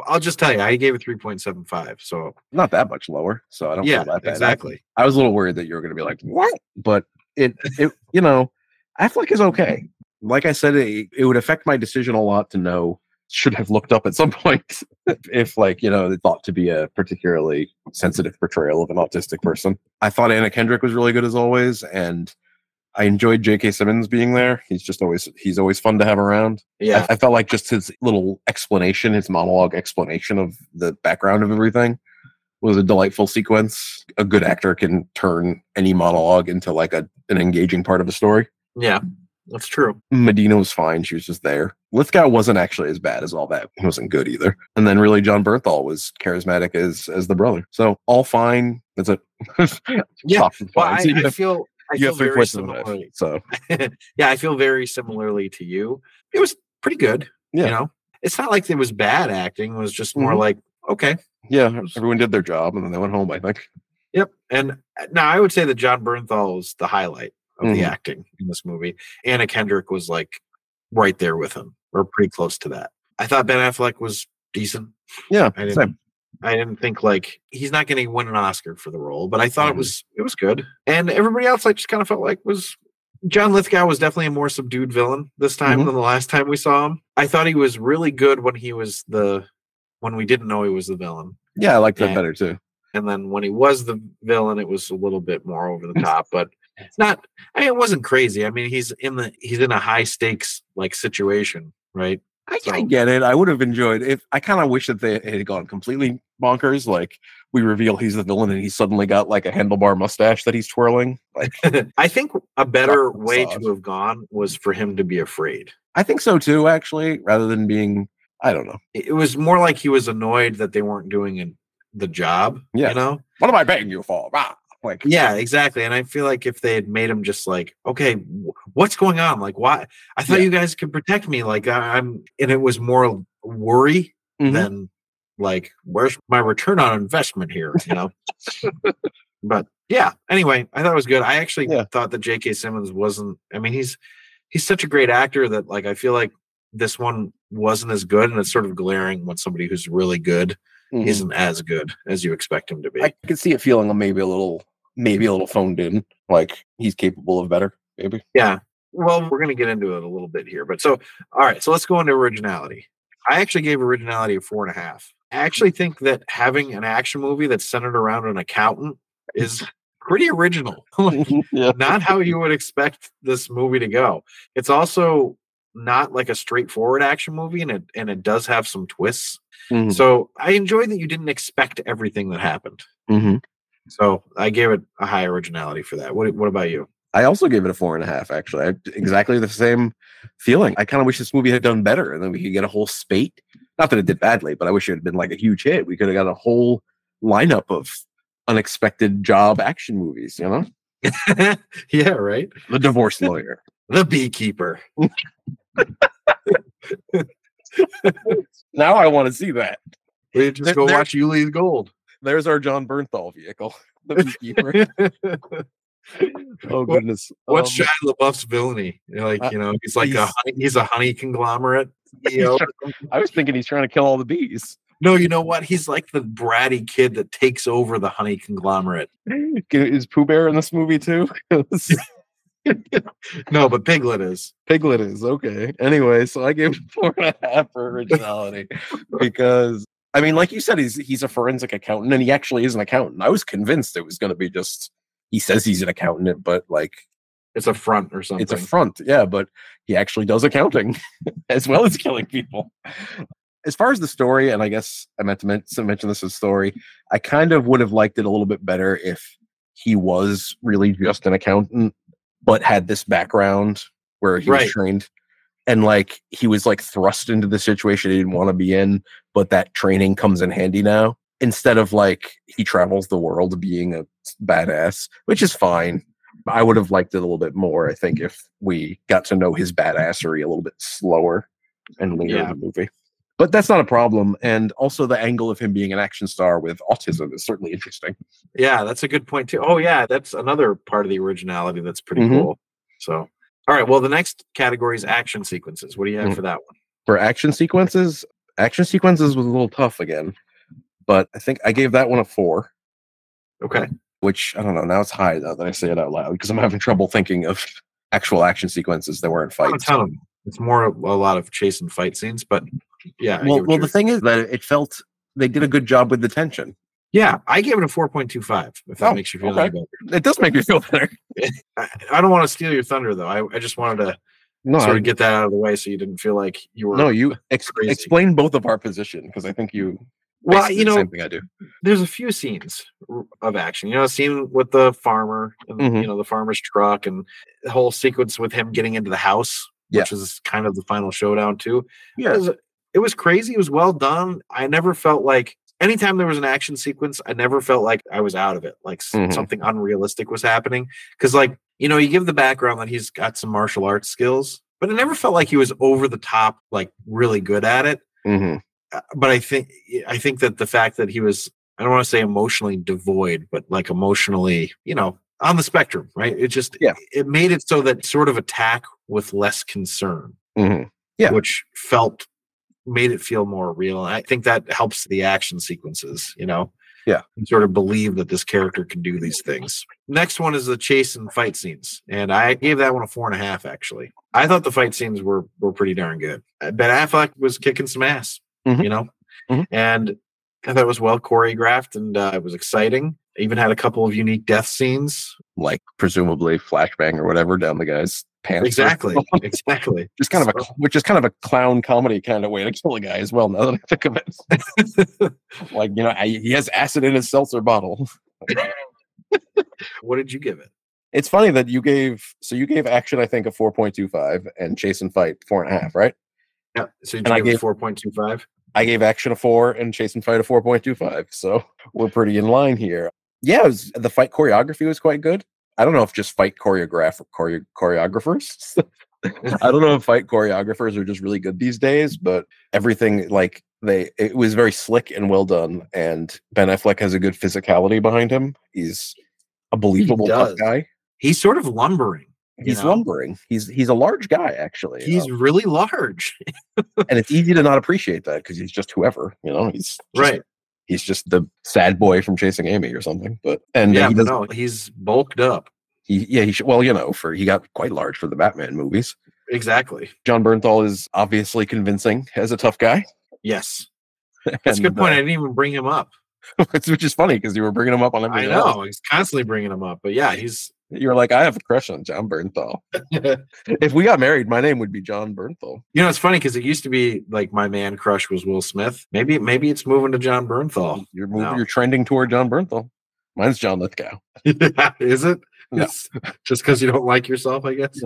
I'll just tell you, I gave it three point seven five. So not that much lower. So I don't yeah, feel that bad. exactly. I was a little worried that you were going to be like, what? But it, it, you know, Affleck is okay. Like I said, it, it would affect my decision a lot to know. Should have looked up at some point if, like, you know, thought to be a particularly sensitive portrayal of an autistic person. I thought Anna Kendrick was really good as always, and I enjoyed J.K. Simmons being there. He's just always he's always fun to have around. Yeah, I, I felt like just his little explanation, his monologue explanation of the background of everything was a delightful sequence. A good actor can turn any monologue into like a an engaging part of a story. yeah, that's true. Medina was fine; she was just there. Lithgow wasn't actually as bad as all that. He wasn't good either. And then really, Jon Bernthal was charismatic as as the brother. So all fine. That's it. Yeah, Well. I, So I have, feel I you feel have three very in the So yeah, I feel very similarly to you. It was pretty good. Yeah. You know, it's not like it was bad acting. It was just more Mhm. like okay, yeah, everyone did their job, and then they went home. I think. Yep. And uh, now I would say that Jon Bernthal was the highlight of the Mhm. acting in this movie. Anna Kendrick was like right there with him, or pretty close to that. I thought Ben Affleck was decent. Yeah, I didn't same. I didn't think like he's not going to win an Oscar for the role, but I thought Mhm. it was it was good. And everybody else I just kind of felt like was John Lithgow was definitely a more subdued villain this time Mhm. than the last time we saw him. I thought he was really good when he was the when we didn't know he was the villain. Yeah, I liked that Yeah. better too. And then when he was the villain, it was a little bit more over the top, but it's not. I mean, it wasn't crazy. I mean, he's in the he's in a high stakes like situation, right? I, I get it. I would have enjoyed if I kind of wish that they had gone completely bonkers. Like we reveal he's the villain and he's suddenly got like a handlebar mustache that he's twirling. Like I think a better way to have gone was for him to be afraid. I think so too, actually, rather than being I don't know. It was more like he was annoyed that they weren't doing an, the job. Yeah. you know. What am I paying you for? Ah, Like Yeah, exactly. And I feel like if they had made him just like, okay, what's going on? Like, why? I thought Yeah. you guys could protect me. Like, I'm, and it was more worry Mhm. than like, where's my return on investment here? You know. but yeah. Anyway, I thought it was good. I actually Yeah. thought that J.K. Simmons wasn't. I mean, he's he's such a great actor that like I feel like this one wasn't as good, and it's sort of glaring when somebody who's really good Mhm. isn't as good as you expect him to be. I could see it feeling maybe a little, maybe a little phoned in. Like he's capable of better. Maybe. Yeah. Well, we're going to get into it a little bit here. But so, all right. So let's go into originality. I actually gave originality a four and a half. I actually think that having an action movie that's centered around an accountant is pretty original. Like, yeah. not how you would expect this movie to go. It's also not like a straightforward action movie and it and it does have some twists. Mhm. So I enjoy that you didn't expect everything that happened. Mhm. So I gave it a high originality for that. What what about you? I also gave it a four and a half. Actually, I exactly the same feeling. I kind of wish this movie had done better, and then we could get a whole spate. Not that it did badly, but I wish it had been like a huge hit. We could have got a whole lineup of unexpected job action movies. You know, yeah, right. the divorce lawyer. The beekeeper. now I want to see that. We just There- go watch Ulee's Gold. There's our Jon Bernthal vehicle. The beekeeper. oh goodness. What's Um, Shia LaBeouf's villainy? Like you know, he's like a he's- honey, he's a honey conglomerate. CEO. I was thinking he's trying to kill all the bees. no, you know what? He's like the bratty kid that takes over the honey conglomerate. Is Pooh Bear in this movie too? No, but Piglet is. Piglet is okay. Anyway, so I gave it four and a half for originality because I mean, like you said, he's he's a forensic accountant, and he actually is an accountant. I was convinced it was going to be just he says he's an accountant, but like It's a front or something. it's a front, yeah. But he actually does accounting as well as killing people. As far as the story, and I guess I meant to men- to mention this as a story, I kind of would have liked it a little bit better if he was really just an accountant, but had this background where he Right. was trained and like he was like thrust into the situation he didn't want to be in, but that training comes in handy now. Instead of like he travels the world being a badass, which is fine. I would have liked it a little bit more, I think, if we got to know his badassery a little bit slower and later Yeah. in the movie. But that's not a problem. And also the angle of him being an action star with autism is certainly interesting. Yeah, that's a good point too. Oh yeah, that's another part of the originality that's pretty Mhm. cool. So, all right. Well, the next category is action sequences. What do you have Mm. for that one? For action sequences, action sequences was a little tough again. But I think I gave that one a four, Okay. which I don't know. Now it's high now that I say it out loud because I'm having trouble thinking of actual action sequences that weren't Not a fights. ton of them. It's more a lot of chase and fight scenes, but yeah. Well, well, the thing is that it felt they did a good job with the tension. Yeah, I gave it a four point two five. If that Oh, makes you feel okay. better. It does make me feel better. I, I don't want to steal your thunder though. I, I just wanted to No, sort I- of get that out of the way so you didn't feel like you were. no, you ex- crazy. explain both of our position because I think you. well, basically you the know, same thing I do. there's a few scenes of action. You know, a scene with the farmer, and, Mhm. you know, the farmer's truck, and the whole sequence with him getting into the house, Yeah. which is kind of the final showdown too. Yeah. it was, it was crazy. It was well done. I never felt like anytime there was an action sequence, I never felt like I was out of it, like Mhm. something unrealistic was happening. Because, like, you know, you give the background that he's got some martial arts skills, but it never felt like he was over the top, like really good at it. hmm Uh, But I think I think that the fact that he was I don't want to say emotionally devoid, but like emotionally, you know, on the spectrum, right? It just Yeah. it made it so that sort of attack with less concern hmm Yeah. which felt made it feel more real. And I think that helps the action sequences, you know? Yeah. And sort of believe that this character can do these things. Next one is the chase and fight scenes. And I gave that one a four and a half, actually. I thought the fight scenes were were pretty darn good. Uh, Ben Affleck was kicking some ass, Mhm. you know? Mhm. And I thought it was well choreographed and uh, it was exciting. Even had a couple of unique death scenes. Like presumably flashbang or whatever down the guy's pants. Exactly. exactly. Just kind of a, which is kind of a clown comedy kind of way to kill a guy as well. Now that I think of it, like you know, I, he has acid in his seltzer bottle. what did you give it? It's funny that you gave so you gave action I think a four point two five and chase and fight four and a half, right? Yeah. So you And I gave it gave- 4.25? I gave action a four and chase and fight a four point two five, so we're pretty in line here. Yeah, it was, the fight choreography was quite good. I don't know if just fight choreograph choreo- choreographers. I don't know if fight choreographers are just really good these days, but everything like they it was very slick and well done. And Ben Affleck has a good physicality behind him. He's a believable tough guy. He's sort of lumbering. He's know? lumbering. He's he's a large guy actually. He's know? really large. and it's easy to not appreciate that because he's just whoever, you know. He's Right. He's just the sad boy from Chasing Amy or something. But and yeah, he does. no, he's bulked up. He, yeah, he should, well, you know, for he got quite large for the Batman movies. Exactly. Jon Bernthal is obviously convincing as a tough guy. Yes. That's a good point. uh, I didn't even bring him up. which is funny because you were bringing him up on I everything. know. else. He's constantly bringing him up. But yeah, he's You were like, I have a crush on Jon Bernthal. if we got married, my name would be John Bernthal. You know, it's funny because it used to be like my man crush was Will Smith. Maybe maybe it's moving to Jon Bernthal. You're moving, No. you're trending toward Jon Bernthal. Mine's John Lithgow. Is it? No. Just because you don't like yourself, I guess.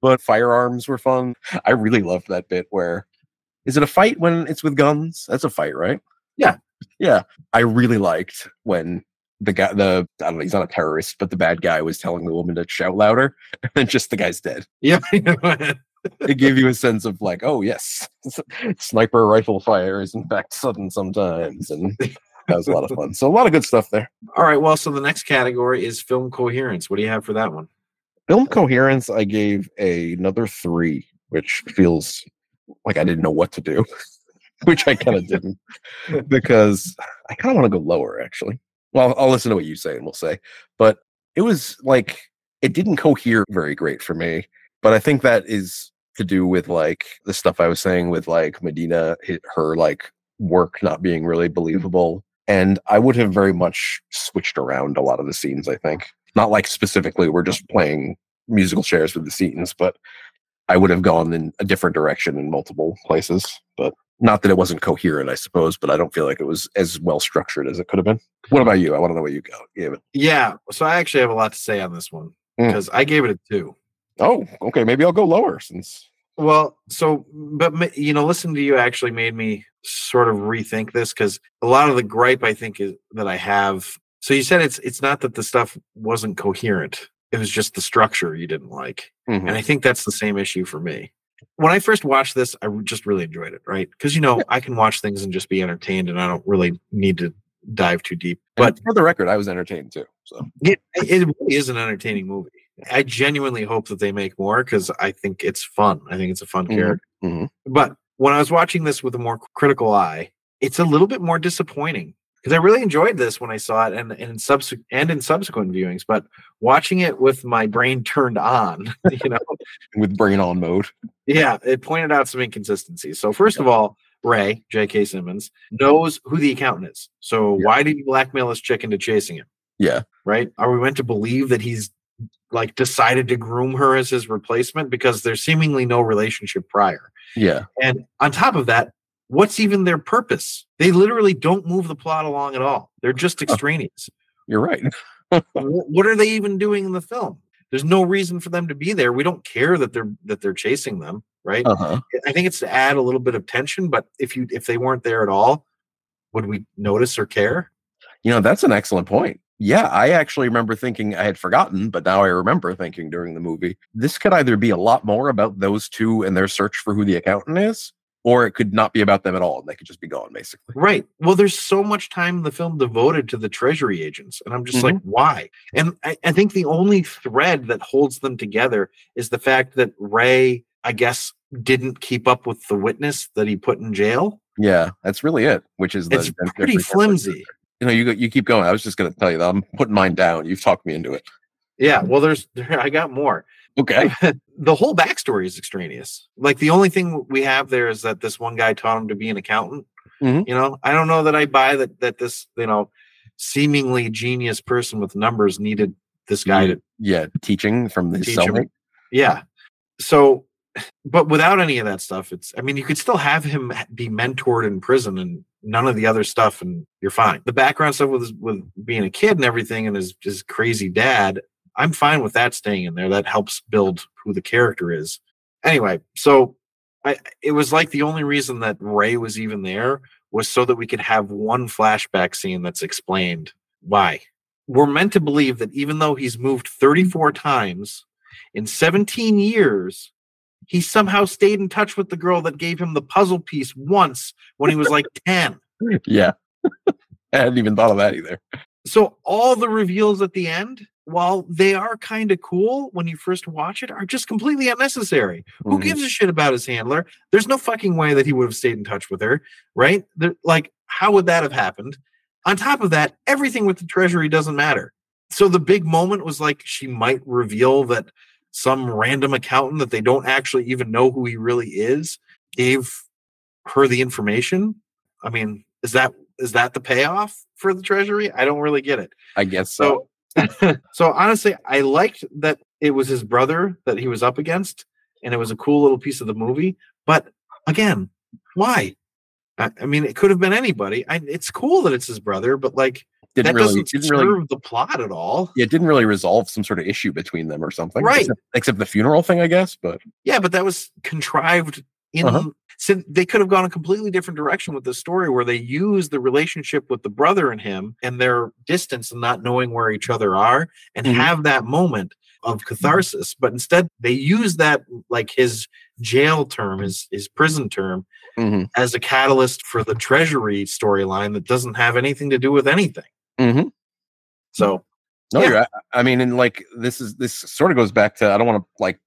But firearms were fun. I really loved that bit where is it a fight when it's with guns? That's a fight, right? Yeah. Yeah. I really liked when the guy the I don't know, he's not a terrorist, but the bad guy was telling the woman to shout louder, and just the guy's dead. Yeah. It gave you a sense of like, oh yes, sniper rifle fire is in fact sudden sometimes, and that was a lot of fun. So a lot of good stuff there. All right. Well, so the next category is film coherence. What do you have for that one? Film coherence, I gave a, another three, which feels like I didn't know what to do, which I kind of didn't, because I kind of want to go lower actually. Well, I'll listen to what you say and we'll say, but it was like it didn't cohere very great for me. But I think that is to do with like the stuff I was saying with like Medina, her like work not being really believable. And I would have very much switched around a lot of the scenes, I think. Not like specifically we're just playing musical chairs with the scenes, but I would have gone in a different direction in multiple places. But not that it wasn't coherent, I suppose, but I don't feel like it was as well structured as it could have been. What about you? I want to know what you go it. Yeah. So I actually have a lot to say on this one Mm. because I gave it a two. Oh, okay. Maybe I'll go lower since Well, so, but you know, listening to you actually made me sort of rethink this because a lot of the gripe I think is that I have. So you said it's it's not that the stuff wasn't coherent; it was just the structure you didn't like, Mhm. and I think that's the same issue for me. When I first watched this, I just really enjoyed it, right? Because you know, I can watch things and just be entertained, and I don't really need to dive too deep. But But for the record, I was entertained too. So it, it really is an entertaining movie. I genuinely hope that they make more because I think it's fun. I think it's a fun Mhm. character. Mhm. But when I was watching this with a more critical eye, it's a little bit more disappointing because I really enjoyed this when I saw it and, and in subsequent and in subsequent viewings. But watching it with my brain turned on, you know, with brain on mode. yeah, it pointed out some inconsistencies. So first of all, Ray J.K. Simmons knows who the accountant is. So Yeah. why did he blackmail this chick into chasing him? Yeah. right? Are we meant to believe that he's like decided to groom her as his replacement because there's seemingly no relationship prior? Yeah. And on top of that, what's even their purpose? They literally don't move the plot along at all. They're just extraneous. You're right. What are they even doing in the film? There's no reason for them to be there. We don't care that they're that they're chasing them, right? Uh-huh. I think it's to add a little bit of tension, but if you if they weren't there at all, would we notice or care? You know, that's an excellent point. Yeah, I actually remember thinking I had forgotten, but now I remember thinking during the movie, this could either be a lot more about those two and their search for who the accountant is, or it could not be about them at all and they could just be gone, basically. Right. Well, there's so much time in the film devoted to the treasury agents. And I'm just like, mm-hmm. why? And I, I think the only thread that holds them together is the fact that Ray, I guess, didn't keep up with the witness that he put in jail. Yeah, that's really it. Which is the It's the pretty flimsy. You know, you go- you keep going. I was just going to tell you that I'm putting mine down. You've talked me into it. Yeah. Well, there's, there, I got more. Okay. the whole backstory is extraneous. Like the only thing we have there is that this one guy taught him to be an accountant. Mhm. You know, I don't know that I buy that that this you know seemingly genius person with numbers needed this guy to Yeah, teaching from the teach cellmate. Yeah. So, but without any of that stuff, it's. I mean, you could still have him be mentored in prison and none of the other stuff, and you're fine. The background stuff with with being a kid and everything, and his his crazy dad. I'm fine with that staying in there. That helps build who the character is. Anyway, so I it was like the only reason that Ray was even there was so that we could have one flashback scene that's explained why. We're meant to believe that even though he's moved 34 times in 17 years, he somehow stayed in touch with the girl that gave him the puzzle piece once when he was like 10. Yeah. I hadn't even thought of that either. So all the reveals at the end while they are kind of cool when you first watch it, are just completely unnecessary. Who Mhm. gives a shit about his handler? There's no fucking way that he would have stayed in touch with her, right? There- like, how would that have happened? On top of that, everything with the treasury doesn't matter. So the big moment was like she might reveal that some random accountant that they don't actually even know who he really is gave her the information. I mean, is that is that the payoff for the treasury? I don't really get it. I guess so. So, so honestly, I liked that it was his brother that he was up against, and it was a cool little piece of the movie. But again, why? I, I mean, it could have been anybody. I, it's cool that it's his brother, but like Didn't that really doesn't didn't serve really the plot at all. it didn't really resolve some sort of issue between them or something. Right. Except, except the funeral thing, I guess. But Yeah, but that was contrived in. Uh-huh. So they could have gone a completely different direction with the story, where they use the relationship with the brother and him and their distance and not knowing where each other are, and Mhm. have that moment of catharsis. But instead, they use that like his jail term, his his prison term, Mhm. as a catalyst for the treasury storyline that doesn't have anything to do with anything. Mhm. So no, Yeah. you're, I, I mean, and like this is this sort of goes back to I don't want to like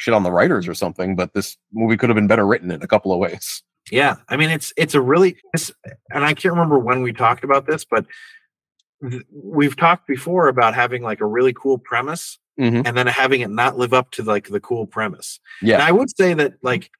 shit on the writers or something, but this movie could have been better written in a couple of ways. Yeah, I mean it's it's a really it's, and I can't remember when we talked about this, but th- we've talked before about having like a really cool premise Mhm. and then having it not live up to like the cool premise. Yeah. And I would say that like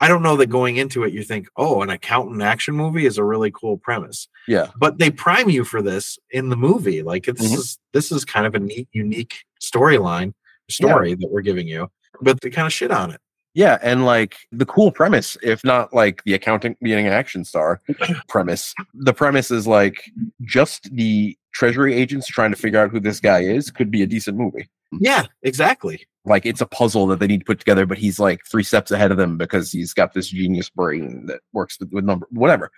I don't know that going into it you think, "Oh, an accountant action movie is a really cool premise." Yeah. But they prime you for this in the movie. Like it's Mhm. is this is kind of a neat unique storyline story that we're giving you. But they kind of shit on it. Yeah, and like the cool premise, if not like the accountant being an action star premise, the premise is like just the treasury agents trying to figure out who this guy is could be a decent movie. Yeah, exactly. Like it's a puzzle that they need to put together, but he's like three steps ahead of them because he's got this genius brain that works with, with number whatever.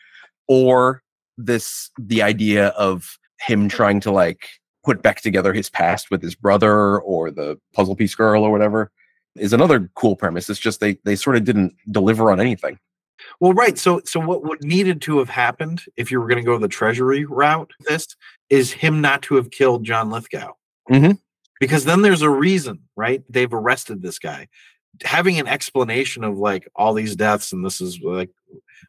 Or this the idea of him trying to like put back together his past with his brother or the puzzle piece girl or whatever is another cool premise. It's just they they sort of didn't deliver on anything. Well, right. So, so what would needed to have happened if you were going to go the treasury route? This is him not to have killed John Lithgow, Mhm. because then there's a reason, right? They've arrested this guy. Having an explanation of like all these deaths and this is like,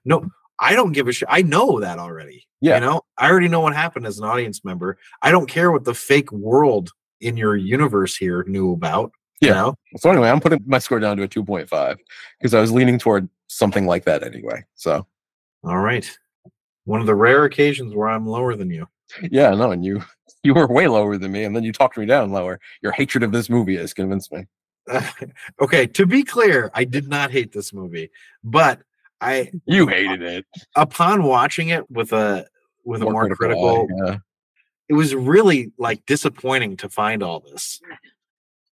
no, I don't give a shit. I know that already. Yeah. you know, I already know what happened as an audience member. I don't care what the fake world in your universe here knew about. You Yeah. know, So anyway, I'm putting my score down to a 2.5 because I was leaning toward something like that anyway. So all right. One of the rare occasions where I'm lower than you. yeah, no, and you you were way lower than me, and then you talked me down lower. Your hatred of this movie has convinced me. okay, to be clear, I did not hate this movie, but I You hated it. upon watching it with a with a more critical, eye, yeah. it was really like disappointing to find all this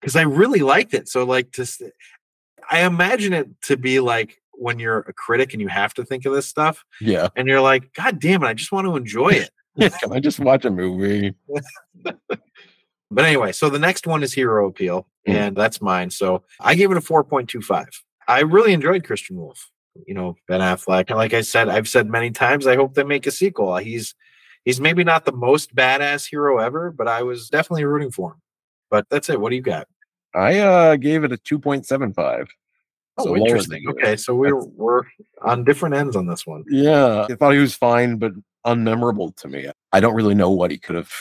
because I really liked it. So like to, I imagine it to be like when you're a critic and you have to think of this stuff, Yeah. and you're like, God damn it, I just want to enjoy it. Can I just watch a movie? But anyway, so the next one is Hero Appeal, Mm. and that's mine. So I gave it a 4.25. I really enjoyed Christian Wolff. You know, Ben Affleck. And like I said, I've said many times, I hope they make a sequel. He's he's maybe not the most badass hero ever, but I was definitely rooting for him. But that's it. What do you got? I uh gave it a 2.75. Oh, So interesting. Okay, so we're we're on different ends on this one. Yeah. I thought he was fine, but unmemorable to me. I don't really know what he could have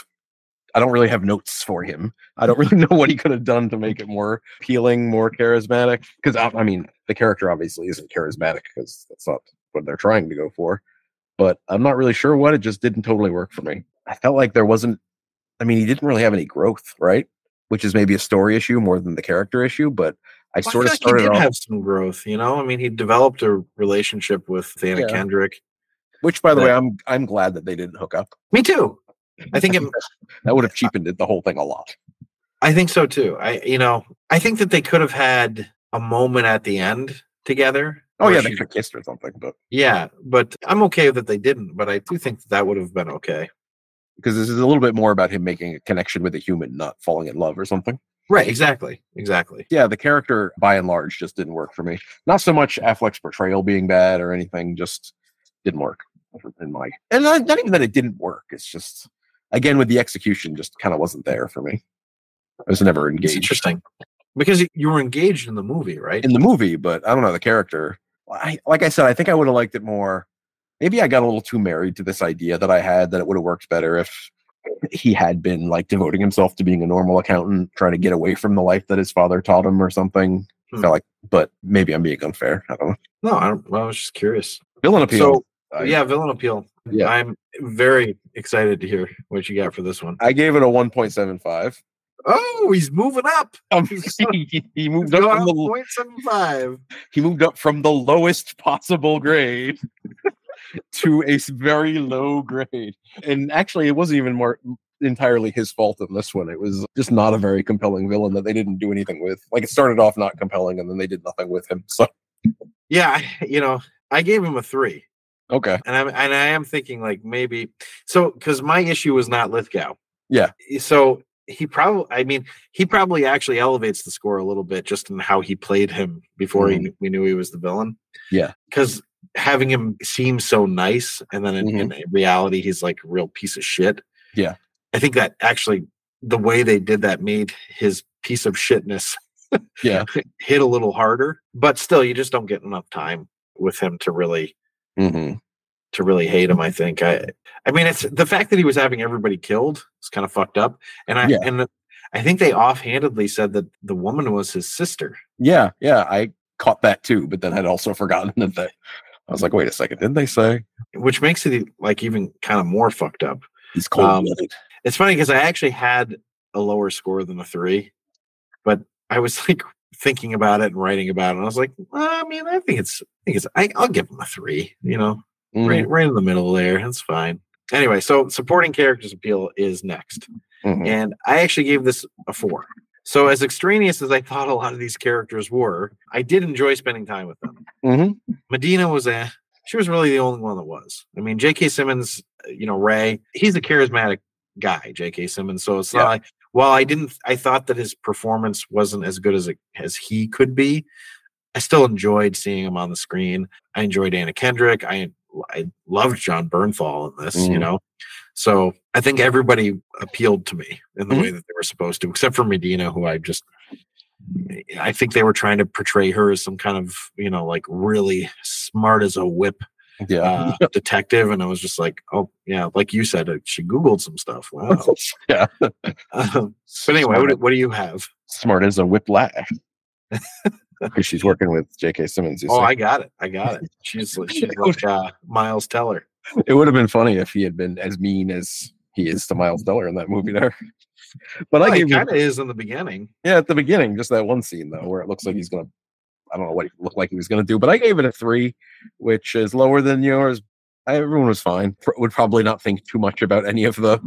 I don't really have notes for him. I don't really know what he could have done to make it more appealing, more charismatic. Because I, I mean, the character obviously isn't charismatic because that's not what they're trying to go for. But I'm not really sure what. It just didn't totally work for me. I felt like there wasn't. I mean, he didn't really have any growth, right? Which is maybe a story issue more than the character issue. But I Well, sort of I like started he did off, have some growth, you know. I mean, he developed a relationship with Anna Yeah. Kendrick. which by the way, I'm I'm glad that they didn't hook up. Me too. I think it, That would have cheapened it the whole thing a lot. I think so too. I you know, I think that they could have had a moment at the end together. Oh yeah, they could have kissed or something, but yeah, but I'm okay that they didn't. But I do think that, that would have been okay. Because this is a little bit more about him making a connection with a human, not falling in love or something. Right? Exactly. Exactly. Yeah, the character by and large just didn't work for me. Not so much Affleck's portrayal being bad or anything, just didn't work in my. And not, not even that it didn't work. It's just again with the execution, just kind of wasn't there for me. I was never It's engaged interesting because you were engaged in the movie, right? in the movie, but I don't know the character. I, like I said, I think I would have liked it more. Maybe I got a little too married to this idea that I had that it would have worked better if he had been like devoting himself to being a normal accountant, trying to get away from the life that his father taught him or something. Hmm. Felt like, but maybe I'm being unfair. I don't know. no, I, don't, I was just curious. Villain appeal. So yeah, villain appeal. Yeah. I'm very excited to hear what you got for this one. I gave it a 1.75. Oh, he's moving up. Um, he, he moved up from the point seven five. he moved up from the lowest possible grade to a very low grade. And actually, it wasn't even more entirely his fault in this one. It was just not a very compelling villain that they didn't do anything with. Like it started off not compelling, and then they did nothing with him. So Yeah, you know, I gave him a three, okay, and I'm and I am thinking like maybe so because my issue was not Lithgow. Yeah. Eh, so he probably, I mean, he probably actually elevates the score a little bit just in how he played him before he, mm-hmm. we knew he was the villain. Yeah. Because having him seem so nice, and then in, in reality, he's like a real piece of shit. Yeah. I think that actually the way they did that made his piece of shitness yeah, hit a little harder, but still, you just don't get enough time with him to really hmm to really hate him. I think. I I mean, it's the fact that he was having everybody killed is kind of fucked up, and I Yeah. and I think they offhandedly said that the woman was his sister. yeah, yeah. I caught that too, but then I'd also forgotten that. They, I was like, wait a second, didn't they say Which makes it like even kind of more fucked up. he's cold Um? It's funny because I actually had a lower score than a three, but I was like thinking about it and writing about it. And I was like, well, I mean, I think it's, I think it's, I, I'll give him a three. You know, Mhm, right, right in the middle there. That's fine. Anyway, so supporting characters appeal is next, mhm. and I actually gave this a four. So as extraneous as I thought a lot of these characters were, I did enjoy spending time with them. Mhm. Medina was a she was really the only one that was. I mean, J.K. Simmons, uh, you know, Ray, he's a charismatic guy, J.K. Simmons. So it's Yeah. not like while I didn't, I thought that his performance wasn't as good as it, as he could be. I still enjoyed seeing him on the screen. I enjoyed Anna Kendrick. I I loved Jon Bernthal in this, you Mhm. know. So I think everybody appealed to me in the Mhm. way that they were supposed to, except for Medina, who I just I think they were trying to portray her as some kind of, you know, like really smart as a whip Yeah, uh, detective. And I was just like, oh, yeah, like you said, uh, she Googled some stuff. Wow. yeah. Um, but anyway, what, do- what do you have? smart as a whiplash. Because she's working with J.K. Simmons. Oh. I got it. I got it. She's, she's like uh, Miles Teller. It would have been funny if he had been as mean as he is to Miles Teller in that movie there. But Well, I gave kind of is in the beginning. yeah, at the beginning, just that one scene though, where it looks like he's gonna I don't know what he looked like he was gonna do, but I gave it a three, which is lower than yours. I, everyone was fine. Pr- Would probably not think too much about any of the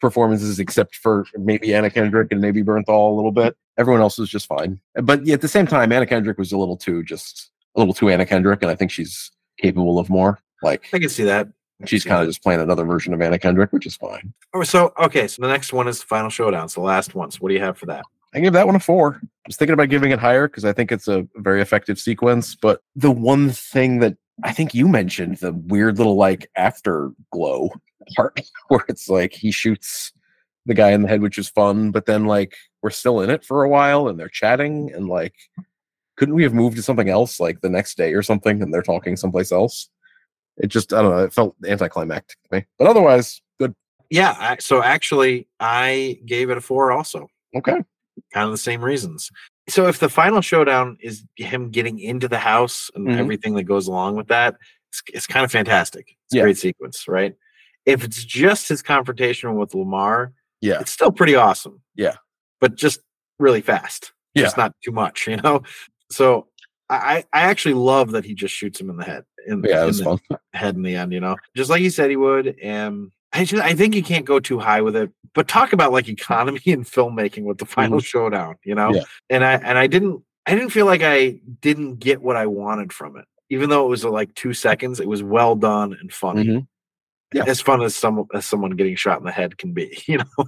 performances except for maybe Anna Kendrick and maybe Bernthal a little bit. Everyone else was just fine. But yeah, at the same time, Anna Kendrick was a little too just a little too Anna Kendrick, and I think she's capable of more. Like I can see that. She's kind of just playing another version of Anna Kendrick, which is fine. Oh, so okay. So the next one is the final showdown. It's the last one. So what do you have for that? I give that one a four. I was thinking about giving it higher because I think it's a very effective sequence. But the one thing that I think you mentioned, the weird little like afterglow part where it's like he shoots the guy in the head, which is fun, but then like we're still in it for a while and they're chatting and like couldn't we have moved to something else like the next day or something and they're talking someplace else? It just I don't know, it felt anticlimactic to me. But otherwise, good. Yeah. I, so actually, I gave it a four. Also, Okay. kind of the same reasons. So if the final showdown is him getting into the house and Mhm. everything that goes along with that, it's, it's kind of fantastic. It's Yeah. a great sequence, right? If it's just his confrontation with Lamar, Yeah. it's still pretty awesome. Yeah. but just really fast. Yeah. Just not too much, you know. So I I actually love that he just shoots him in the head. In, Yeah, in was the fun. head in the end, you know, just like he said he would. And I just I think you can't go too high with it. But talk about like economy and filmmaking with the final showdown, you know. Mm-hmm. Yeah. And I and I didn't I didn't feel like I didn't get what I wanted from it, even though it was uh, like two seconds. It was well done and funny. Mhm. Yeah. As fun as some as someone getting shot in the head can be, you know.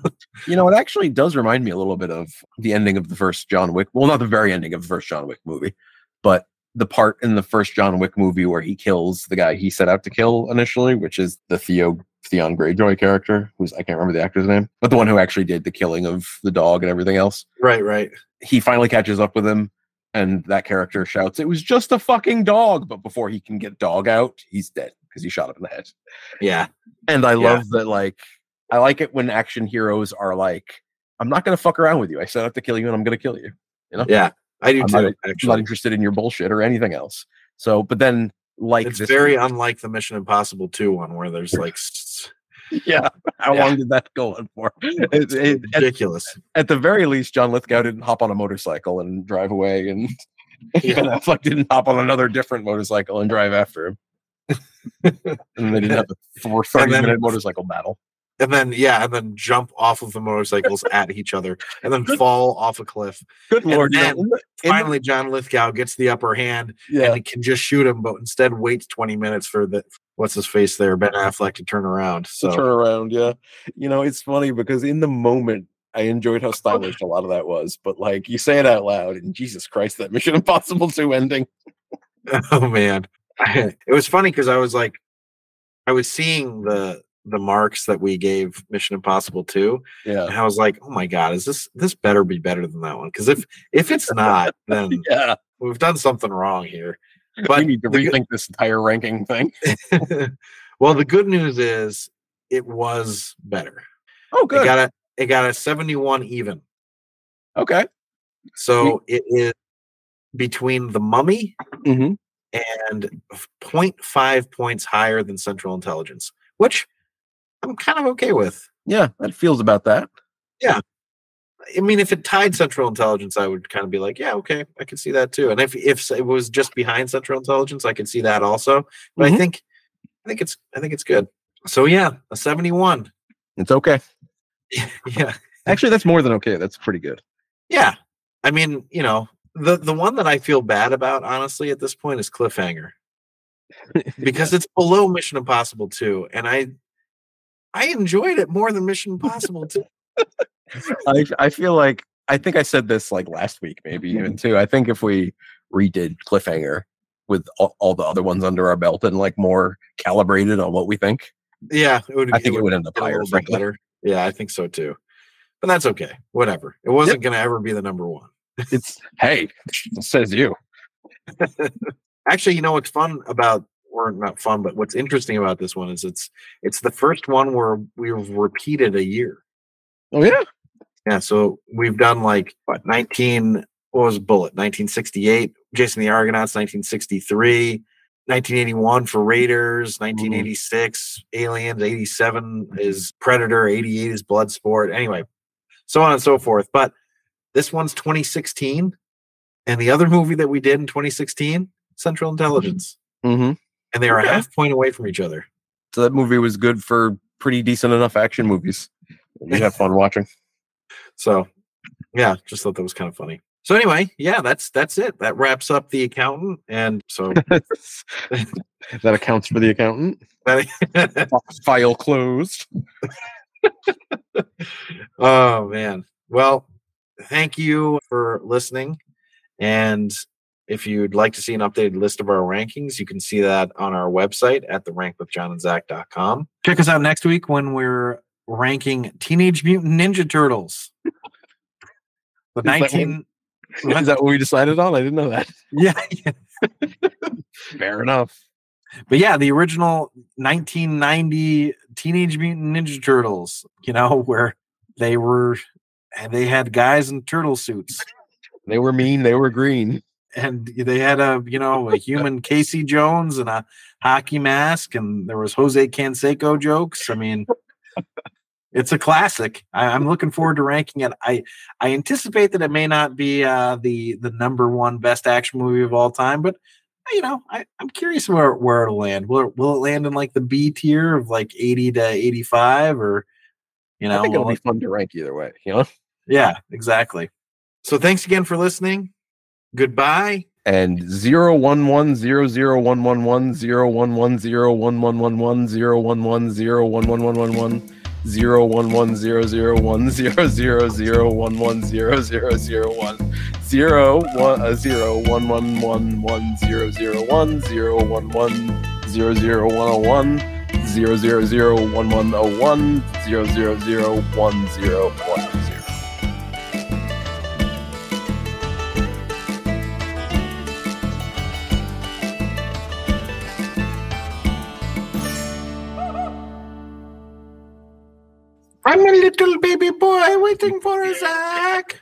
You know, it actually does remind me a little bit of the ending of the first John Wick. Well, not the very ending of the first John Wick movie, but the part in the first John Wick movie where he kills the guy he set out to kill initially, which is the Theo Theon Greyjoy character, who's I can't remember the actor's name, but the one who actually did the killing of the dog and everything else. Right, right. He finally catches up with him, and that character shouts, "It was just a fucking dog!" But before he can get dog out, he's dead because he shot him in the head. Yeah. And I Yeah. love that. Like, I like it when action heroes are like, "I'm not gonna fuck around with you. I set out to kill you, and I'm gonna kill you." You know? Yeah. I do I'm too, not- I'm not interested in your bullshit or anything else. So, but then like It's very unlike the Mission Impossible 2 one where there's like yeah. How Yeah. long did that go on for? It- it- ridiculous. at the very least, John Lithgow didn't hop on a motorcycle and drive away, and Yeah. Ben Affleck didn't hop on another different motorcycle and drive after him. and they didn't have a four 30 then- minute motorcycle battle. And then yeah, and then jump off of the motorcycles at each other and then fall off a cliff. Good And lord! then in the- in the- Finally John Lithgow gets the upper hand yeah, and he can just shoot him, but instead waits 20 minutes for the what's his face there, Ben Affleck to turn around. So turn around. Yeah, you know it's funny because in the moment. I enjoyed how stylish a lot of that was, but like you say it out loud, and Jesus Christ, that Mission Impossible 2 ending. oh man it was funny because i was like i was seeing the the marks that we gave mission impossible 2 Yeah, and i was like oh my god is this this better be better than that one because if if it's not then yeah. we've done something wrong here we need to the good- rethink this entire ranking thing. well the good news is it was better Oh, good. it got a it got a 71 even okay. so it is between the mummy Mm-hmm. and 0.5 points higher than central intelligence which i'm kind of okay with Yeah, that feels about that. Yeah. I mean, if it tied Central Intelligence, I would kind of be like, yeah, okay, I can see that too. And if if it was just behind Central Intelligence, I could see that also. But I Mhm. think, I think it's, I think it's good. So yeah, a seventy-one. It's okay. yeah, Actually, that's more than okay. That's pretty good. yeah. I mean, you know, the the one that I feel bad about, honestly, at this point, is Cliffhanger because it's below Mission Impossible two, and I, I enjoyed it more than Mission Impossible two. I I feel like I think I said this like last week, maybe mm-hmm. even too. I think if we redid Cliffhanger with all, all the other ones under our belt and like more calibrated on what we think, Yeah, it would. I think it would end up higher. Frankly, better. Yeah, I think so too. But that's okay. Whatever. It wasn't going to ever be the number one. it's hey, says you. Actually, you know what's fun about, or not fun, but what's interesting about this one is it's it's the first one where we've repeated a year. Oh yeah, Yeah, so we've done like what nineteen. What was Bullet? Nineteen sixty eight. Jason the Argonauts. Nineteen sixty three. 1981 for Raiders, 1986 Aliens, 87 is Predator, 88 is Bloodsport. Anyway, so on and so forth. But this one's 2016, and the other movie that we did in 2016, Central Intelligence, mm-hmm. And they are a half point away from each other. so that movie was good for pretty decent enough action movies. We had fun watching. So, yeah, just thought that was kind of funny. So anyway, yeah, that's that's it. That wraps up the accountant, and so that accounts for the accountant. File closed. oh man. Well, thank you for listening. And if you'd like to see an updated list of our rankings, you can see that on our website at the rankwithjohnandzach.com. Check us out next week when we're ranking Teenage Mutant Ninja Turtles. The Is that 19 Is that what we decided on? I didn't know that. yeah, yeah. Fair enough. But yeah, the original 1990 Teenage Mutant Ninja Turtles, you know, where they were and they had guys in turtle suits They were mean. They were green. And they had a, you know, a human Casey Jones and a hockey mask and there was Jose Canseco jokes. I mean, it's a classic. I, I'm looking forward to ranking it. I I anticipate that it may not be uh, the the number one best action movie of all time, but you know, I, I'm curious where where it'll land. Will it, will it land in like the B tier of like 80 to 85, or you know? I think it'll be fun to rank either way. You know. yeah, exactly. So thanks again for listening. Goodbye. and zero one one zero zero one one one zero one one zero one one one one zero one one zero one one one one one zero one one zero zero one zero zero zero one one zero zero zero one zero one uh, zero one one one one zero zero one zero one one zero zero one oh one zero zero zero one one zero one zero zero zero one zero one I'm a little baby boy waiting for a Zach.